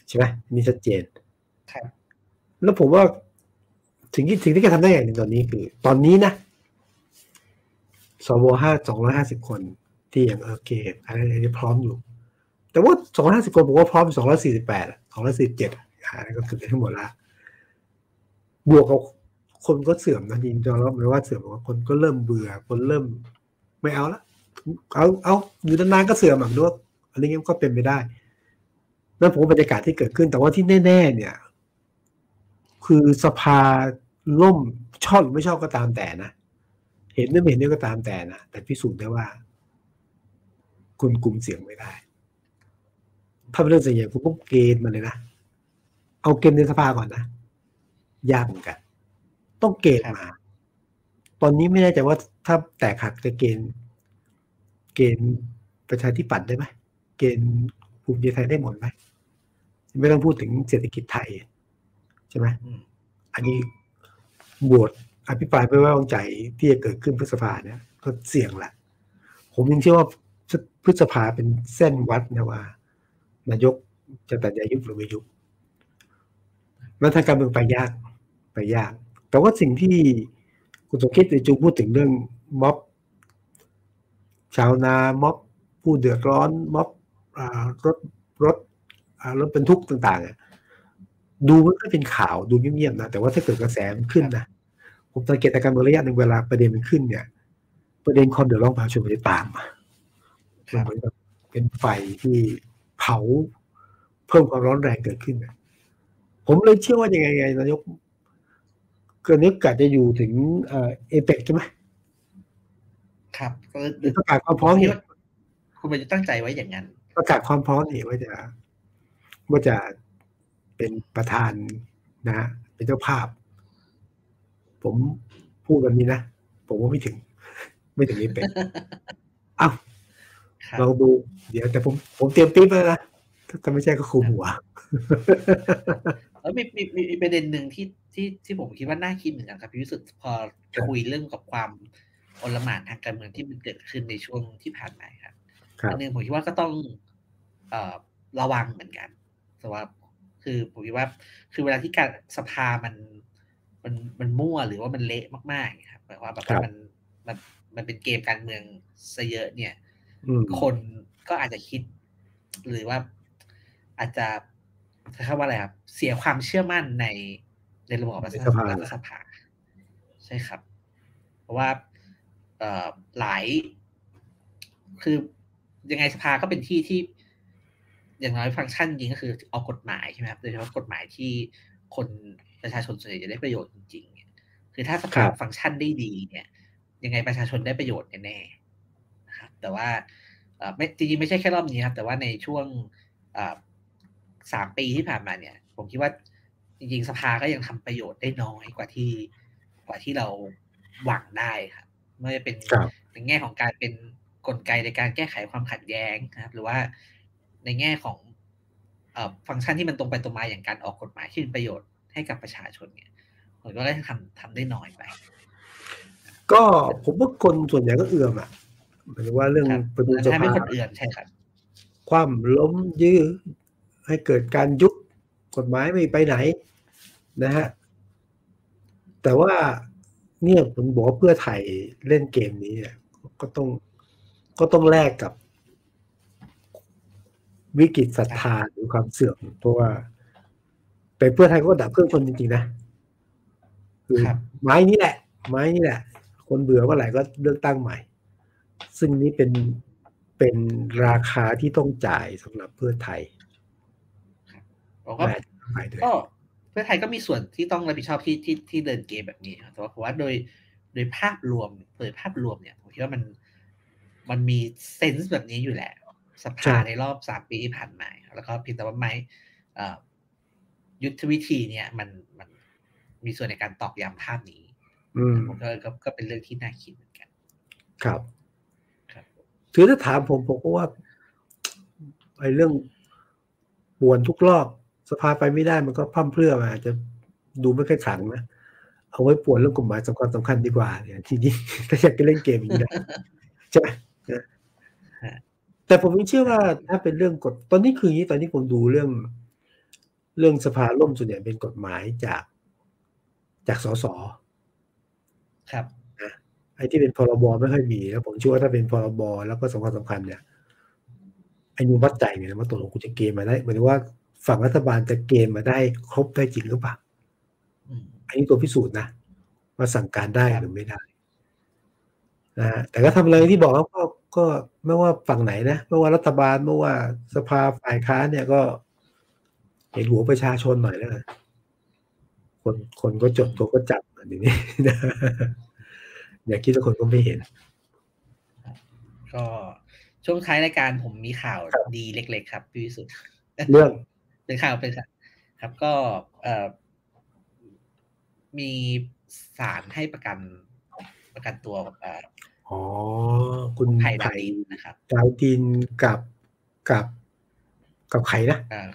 ใช่ไหมนี่ชัดเจนครับแล้วผมว่าสิ่งที่สิ่งที่แกทำได้อย่างหนึ่งตอนนี้คือ ตอนนี้นะสวห้าสองร้อยห้าสิบคนที่อย่างเออเกตอะไรนี้พร้อมอยู่ แต่ว่าสองร้อยห้าสิบคนผมว่าพร้อมสองร้อยสี่สิบแปดสองร้อยสี่สิบเจ็ดอันนี้ก็คือทั้งหมดละบวกกับคนก็เสื่อมนะจริงๆเราไม่ว่าเสื่อมว่าคนก็เริ่มเบื่อ คนเริ่มไม่เอาละเอาเอาอยู่นานๆก็เสื่อมอะด้วย อันนี้ก็เป็นไปได้นั่นผมบรรยากาศที่เกิดขึ้น แต่ว่าที่แน่ ๆ เนี่ย คือสภาล่มชอบหรือไม่ชอบก็ตามแต่นะเห็นหรือไม่เห็นนี่ก็ตามแต่นะแต่พิสูจน์ได้ว่า คุณกลุ่มเสียงไม่ได้ ถ้าเป็นเรื่องเสียงใหญ่คุณต้องเกณฑ์มาเลยนะเอาเกณฑ์ในสภาก่อนนะยากเหมือนกัน ต้องเกณฑ์มา ตอนนี้ไม่แน่ใจว่าถ้าแตกหักจะเกณฑ์ เกณฑ์ประชาธิปัตย์ได้ไหม เกณฑ์ภูมิใจไทยได้หมดไหมไม่ต้องพูดถึงเศรษฐกิจไทย ใช่ไหมอันนี้บวชอภิปรายไม่ไว้วางใจที่จะเกิดขึ้นพฤษภาเนี่ยก็เสี่ยงแหละ ผมยังเชื่อว่าพฤษภาเป็นเส้นวัดนะว่านายกจะตัดใจยุบหรือไม่ยุบแล้วทางการเมืองไปยากไปยาก แต่ว่าสิ่งที่คุณสมคิดจูพูดถึงเรื่องม็อบ ชาวนาม็อบผู้เดือดร้อนม็อบ รถรถรถเป็นทุกต่างๆ ดูมันก็เป็นข่าวดูเงียบๆนะ แต่ว่าถ้าเกิดกระแสมันขึ้นนะ ผมสังเกตการเมืองระยะหนึ่งเวลาประเด็นมันขึ้นเนี่ย ประเด็นความเดือดร้อนประชาชนมันจะตามมาเหมือนกับเป็นไฟที่เผาเพิ่มความร้อนแรงเกิดขึ้น ผมเลยเชื่อว่ายังไงไงนายกเกิดนึกกะจะอยู่ถึงเอเปกใช่ไหมครับก็ประกาศความพร้อมเนี่ยคุณไปจะตั้งใจไว้อย่างนั้น ประกาศความพร้อมเนี่ยว่าจะว่าจะเป็นประธานนะเป็นเจ้าภาพ ผมพูดแบบนี้นะผมว่าไม่ถึง ไม่ถึงนี้เป็นอ้าวเราดู เดี๋ยวแต่ผมผมเตรียมปิ๊บแล้วนะถ้าไม่ใช่ก็คุมหัวแล้วมีมีมีประเด็นหนึ่งที่ที่ที่ผมคิดว่าน่าคิดเหมือนกันครับพี่วิสุทธ์พอคุยเรื่องกับความอลหม่านทางการเมืองที่มันเกิดขึ้นในช่วงที่ผ่านมาครับอันนึงผมคิดว่าก็ต้องเอ่อ ระวังเหมือนกันแต่ว่าคือผมคิดว่า คือเวลาที่การสภามันมันมันมั่วหรือว่ามันเละมากๆครับแปลว่าแบบมันมันมันเป็นเกมการเมืองซะเยอะเนี่ยคนก็อาจจะคิด หรือว่าอาจจะใช้คำว่าอะไรครับ เสียความเชื่อมั่นในในระบบรัฐสภาสภาใช่ครับ เพราะว่าเอ่อหลาย คือยังไงสภาก็เป็นที่ที่ อย่างน้อยฟังก์ชันจริงก็คือออกกฎหมายใช่ไหมครับโดยเฉพาะกฎหมายที่คนประชาชนส่วนใหญ่จะได้ประโยชน์จริงๆคือถ้าสภาฟังก์ชันได้ดีเนี่ย ยังไงประชาชนได้ประโยชน์แน่ๆนะครับแต่ว่าไม่จริงๆไม่ใช่แค่รอบนี้ครับ แต่ว่าในช่วงสามปีที่ผ่านมาเนี่ย ผมคิดว่าจริงๆสภาก็ยังทำประโยชน์ได้น้อยกว่าที่กว่าที่เราหวังได้ครับไม่ว่าจะเป็นในแง่ของการเป็นกลไกในการแก้ไขความขัดแย้งนะครับ หรือว่า ในแง่ของฟังก์ชันที่มันตรงไปตรงมาอย่างการออกกฎหมายที่เป็นประโยชน์ให้กับประชาชนเนี่ยผมก็ได้ทำทำได้น้อยไป ก็ผมว่าคนส่วนใหญ่ก็เอื่อมอะหมายถึงว่าเรื่องประตูสภาเป็นคนเอื่อมใช่ครับ ความล้มยื้อให้เกิดการยุบกฎหมายไม่ไปไหนนะฮะแต่ว่าเนี่ยผมบอกเพื่อไทยเล่นเกมนี้ก็ต้องก็ต้องแลกกับ วิกฤตศรัทธาหรือความเสื่อมเพราะว่าไปเพื่อไทยก็ดับเครื่องชนจริงๆนะคือไม้นี้แหละ ไม้นี้แหละ คนเบื่อเมื่อไหร่ก็เลือกตั้งใหม่ ซึ่งนี้เป็นเป็นราคาที่ต้องจ่ายสำหรับเพื่อไทยก็ก็เพื่อไทยก็มีส่วนที่ต้องรับผิดชอบที่ที่ที่เดินเกมแบบนี้แต่ว่าผมว่าโดยโดยภาพรวมโดยภาพรวมเนี่ยผมคิดว่ามันมันมีเซนส์แบบนี้อยู่แหละ สภาในรอบสามปีที่ผ่านมา แล้วก็เพียงแต่ว่าไม่ยุทธวิธีเนี่ย มันมันมีส่วนในการตอกย้ำภาพนี้ผมก็ก็เป็นเรื่องที่น่าคิดเหมือนกัน ครับครับถือถ้าถามผมผมก็ว่าไอ้เรื่องปวนทุกรอบสภาไปไม่ได้มันก็พั่มเพื่อมาจะดูไม่ค่อยขังนะเอาไว้ปวนเรื่องกลุ่มหมายสำคัญสำคัญดีกว่าเนี่ยทีนี้ถ้าอยากจะเล่นเกมอย่างนี้นะใช่ไหม แต่ผมเชื่อว่าถ้าเป็นเรื่องกฎตอนนี้คืออย่างนี้ตอนนี้ผมดูเรื่อง เรื่องสภาล่มส่วนใหญ่เป็นกฎหมายจากจากสสครับไอ้ที่เป็นพรบไม่ค่อยมีแล้วผมเชื่อว่าถ้าเป็นพรบแล้วก็สำคัญสำคัญเนี่ยไอ้นูวัดใจเนี่ยว่าตกลงกูจะเกมมาได้หมายถึงว่าฝั่งรัฐบาลจะเกมมาได้ครบได้จริงหรือเปล่าอืมอันนี้ตัวพิสูจน์นะว่าสั่งการได้หรือไม่ได้นะฮะแต่ก็ทำอะไรที่บอกว่าก็ ก็ไม่ว่าฝั่งไหนนะไม่ว่ารัฐบาลไม่ว่าสภาฝ่ายค้านเนี่ยก็เห็นหัวประชาชนหน่อยแล้วกันคนคนก็จดตัวก็จับอันนี้อย่าคิดว่าคนก็ไม่เห็น ก็ช่วงท้ายรายการผมมีข่าวครับดีเล็ก ๆ ครับพี่วิสุทธ์เรื่องเป็นข่าวเป็นข่าวครับ ก็เอ่อมีศาลให้ประกันประกันตัวเอ่ออ๋อ คุณไผ่ไผ่ดาวดินนะครับดาวดินกับกับ กับใครนะเอ่อ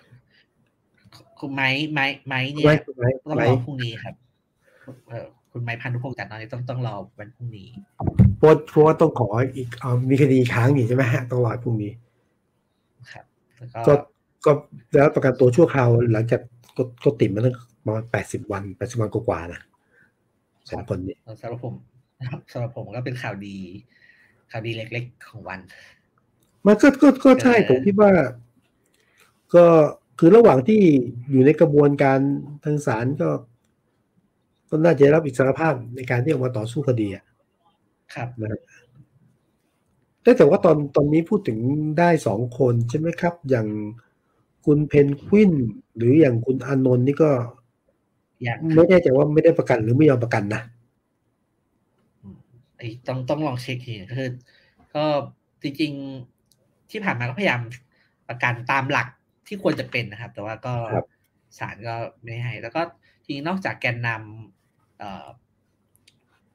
คุณไม้ไม้ไม้เนี่ไม้ยไม้ต้องไม้รอพรุ่งนี้ครับเออคุณไม้พันธุพงศ์จัดตอนนี้ต้องต้องรอวันพรุ่งนี้เพราะเพราะว่าต้องขออีกเอามีคดีค้างอยู่ใช่ไหมฮะต้องรอพรุ่งนี้ครับแล้วก็ก็ก็แล้วประกันตัวชั่วคราวหลังจากก็ก็ติดมาตั้งประมาณแปดสิบวันแปดสิบวันกว่าๆนะสองคนนี้สำหรับผมนะ ครับสำหรับผมก็เป็นข่าวดี ข่าวดีเล็ก ๆ ของวันมันก็ก็ก็ใช่เออผมคิดว่า ก็คือระหว่างที่อยู่ในกระบวนการทางศาลก็ ก็น่าจะได้รับอิสรภาพในการที่ออกมาต่อสู้คดีอะครับนะครับแต่แต่ว่าตอนตอนนี้พูดถึงได้สองคนใช่ไหมครับ อย่างคุณเพนกวินหรืออย่างคุณอานนท์นี่ก็อยากไม่แน่ใจว่าไม่ได้ประกันหรือไม่ยอมประกันนะไอ้ ต้องต้องลองเช็คทีก็คือก็จริงๆที่ผ่านมาก็พยายามประกันตามหลักที่ควรจะเป็นนะครับ แต่ว่าก็ครับศาลก็ไม่ให้ แล้วก็ทีนี้นอกจากแกนนำเอ่อ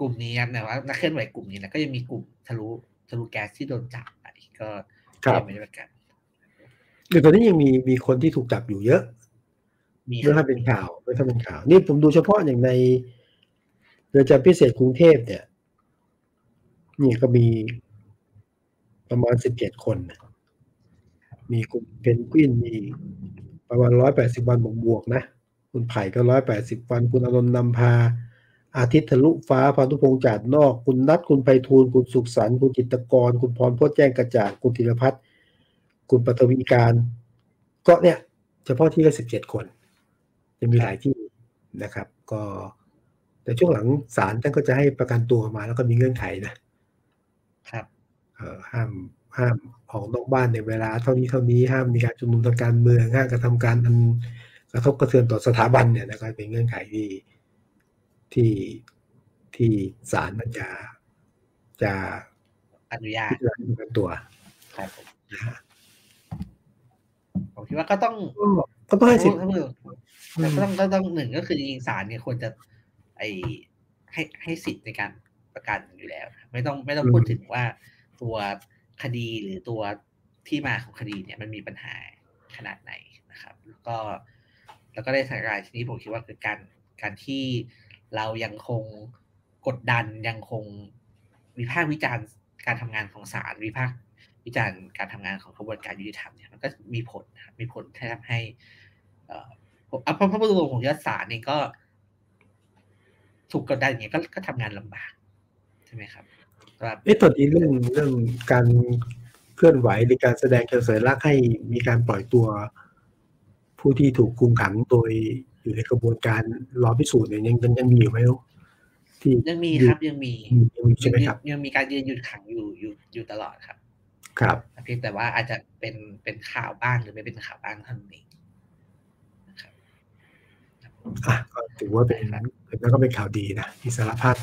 กลุ่มนี้ครับเนี่ยว่านักเคลื่อนไหวกลุ่มนี้นะก็ยังมีกลุ่มทะลุทะลุแก๊สที่โดนจับไปก็ครับยังไม่ได้ประกันเดี๋ยวตอนนี้ยังมีมีคนที่ถูกจับอยู่เยอะมีเรื่องให้เป็นข่าวเรื่องให้เป็นข่าว นี่ผมดูเฉพาะอย่างในเรือนจำพิเศษกรุงเทพเนี่ย นี่ก็มีประมาณสิบเจ็ดคน มีกลุ่มเพนกวินมีประมาณร้อยแปดสิบวันบวกๆนะ คุณไผ่ก็ร้อยแปดสิบวัน คุณอารมณ์นำพา อาทิตย์ทะลุฟ้าพานุพงษ์จาดนอก คุณนัทคุณไพฑูรย์คุณสุขสันต์คุณจิตกร คุณพรพจน์แจ้งกระจ่างคุณธีรพัฒน์คุณปัทวีการ ก็เนี่ย เฉพาะที่ก็สิบเจ็ดคน จะมีหลายที่นะครับ ก็แต่ช่วงหลังศาลท่านก็จะให้ประกันตัวมาแล้วก็มีเงื่อนไขนะ ครับเอ่อห้ามห้ามออกนอกบ้านในเวลา เท่านี้เท่านี้ห้ามมีการชุมนุมทางการเมืองห้ามกระทำการอันกระทบกระเทือนต่อสถาบันเนี่ยนะครับเป็นเงื่อนไขที่ที่ที่ศาลมันจะจะอนุญาตพิจารณาประกันตัวครับผมนะฮะผมคิดว่าก็ต้องก็ก็ต้องให้สิทธิ์ถ้าเมื่ออืมก็ต้องก็ต้องหนึ่งก็คือจริงๆศาลเนี่ยควรจะ ไอให้ให้สิทธิ์ในการ ประกันอยู่แล้ว ไม่ต้องไม่ต้องพูดถึงว่าตัวคดีหรือตัวที่มาของคดีเนี่ยมันมีปัญหาขนาดไหนนะครับ แล้วก็แล้วก็ในสถานการณ์ที่นี้ผมคิดว่าคือการการที่เรายังคงกดดันยังคงวิพากษ์วิจารณ์การทำงานของศาลวิพากษ์วิจารณ์การทำงานของกระบวนการยุติธรรมเนี่ยมันก็มีผลนะครับมีผลที่ทำให้เอ่อผมเอาเพราะเพราะตัวของยศศาลเองก็ถูกกดดันอย่างเงี้ยก็ก็ทำงานลำบากใช่ไหมครับว่าเอ๊ะตอนนี้เรื่องเรื่องการเคลื่อนไหวหรือการแสดงเชิงสัญลักษณ์ให้มีการปล่อยตัว ผู้ที่ถูกคุมขังโดยอยู่ในกระบวนการรอพิสูจน์เนี่ยยังยังยังมีอยู่ไหมลูกที่ยังมีครับยังมียังมีใช่ไหมครับยังยังมีการยืนหยุดขังอยู่อยู่อยู่ตลอดครับ ครับเพียงแต่ว่าอาจจะเป็นเป็นข่าวบ้างหรือไม่เป็นข่าวบ้างเท่านั้นเองนะครับอะก็ถือว่าเป็นครับแล้วก็เป็นข่าวดีนะอิสรภาพ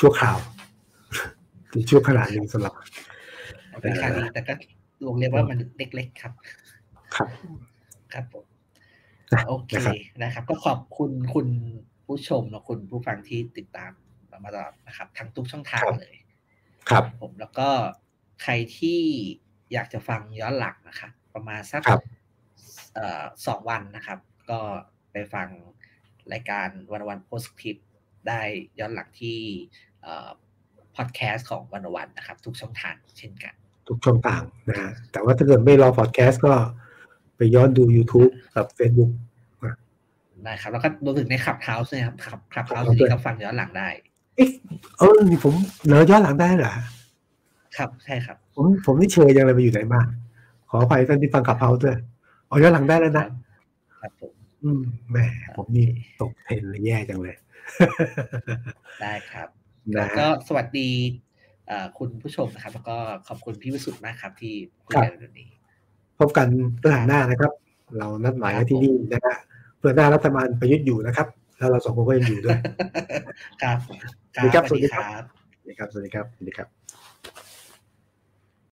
ชั่วคราวถึงชั่วขณะหนึ่งสำหรับเป็นข่าวดีแต่ก็วงเรียกว่ามันเล็กๆครับ ครับ ครับผมนะโอเคนะครับนะครับ ก็ขอบคุณคุณผู้ชมและคุณผู้ฟังที่ติดตามเรามาตลอดนะครับ ทั้งทุกช่องทางเลย ครับ ผมแล้วก็ใครที่อยากจะฟังย้อนหลังนะครับ ประมาณสักครับเอ่อสองวันนะครับ ก็ไปฟังรายการวันวันโพสคลิปได้ย้อนหลังที่ พอดแคสต์ของวันวันนะครับ ทุกช่องทางเช่นกัน ทุกช่องทางนะฮะแต่ว่าถ้าเกิดไม่รอพอดแคสต์ก็ไปย้อนดู YouTube กับ Facebook นะนะครับแล้วก็รวมถึงในขับเท้าส์นะครับขับขับเท้าส์นี้ก็ฟังย้อนหลังได้ เอ๊ะเออนี่ผมเหลือย้อนหลังได้เหรอครับใช่ครับ ผมผมนี่เชยยังเลยไปอยู่ไหนมาขออภัยท่านที่ฟังขับเฮาด้วยอ๋อย้อนหลังได้แล้วนะครับผมอืมแหมผมนี่ตกเทรนเลยแย่จังเลย ได้ครับนะ แล้วฮะก็สวัสดีเอ่อคุณผู้ชมนะครับ แล้วก็ขอบคุณพี่วิสุทธ์มากครับ ที่คุยครับกันวันนี้ พบกันเรื่องหน้านะครับ เรานัดหมายกันที่นี่นะฮะเพื่อหน้ารัฐบาลประยุทธ์อยู่นะครับ แล้วเราสองคนก็ยังอยู่ด้วย ครับ สวัสดีครับ สวัสดีสวัสดีคครับรับสวัสดีครับ สวัสดีครับ สวัสดีครับ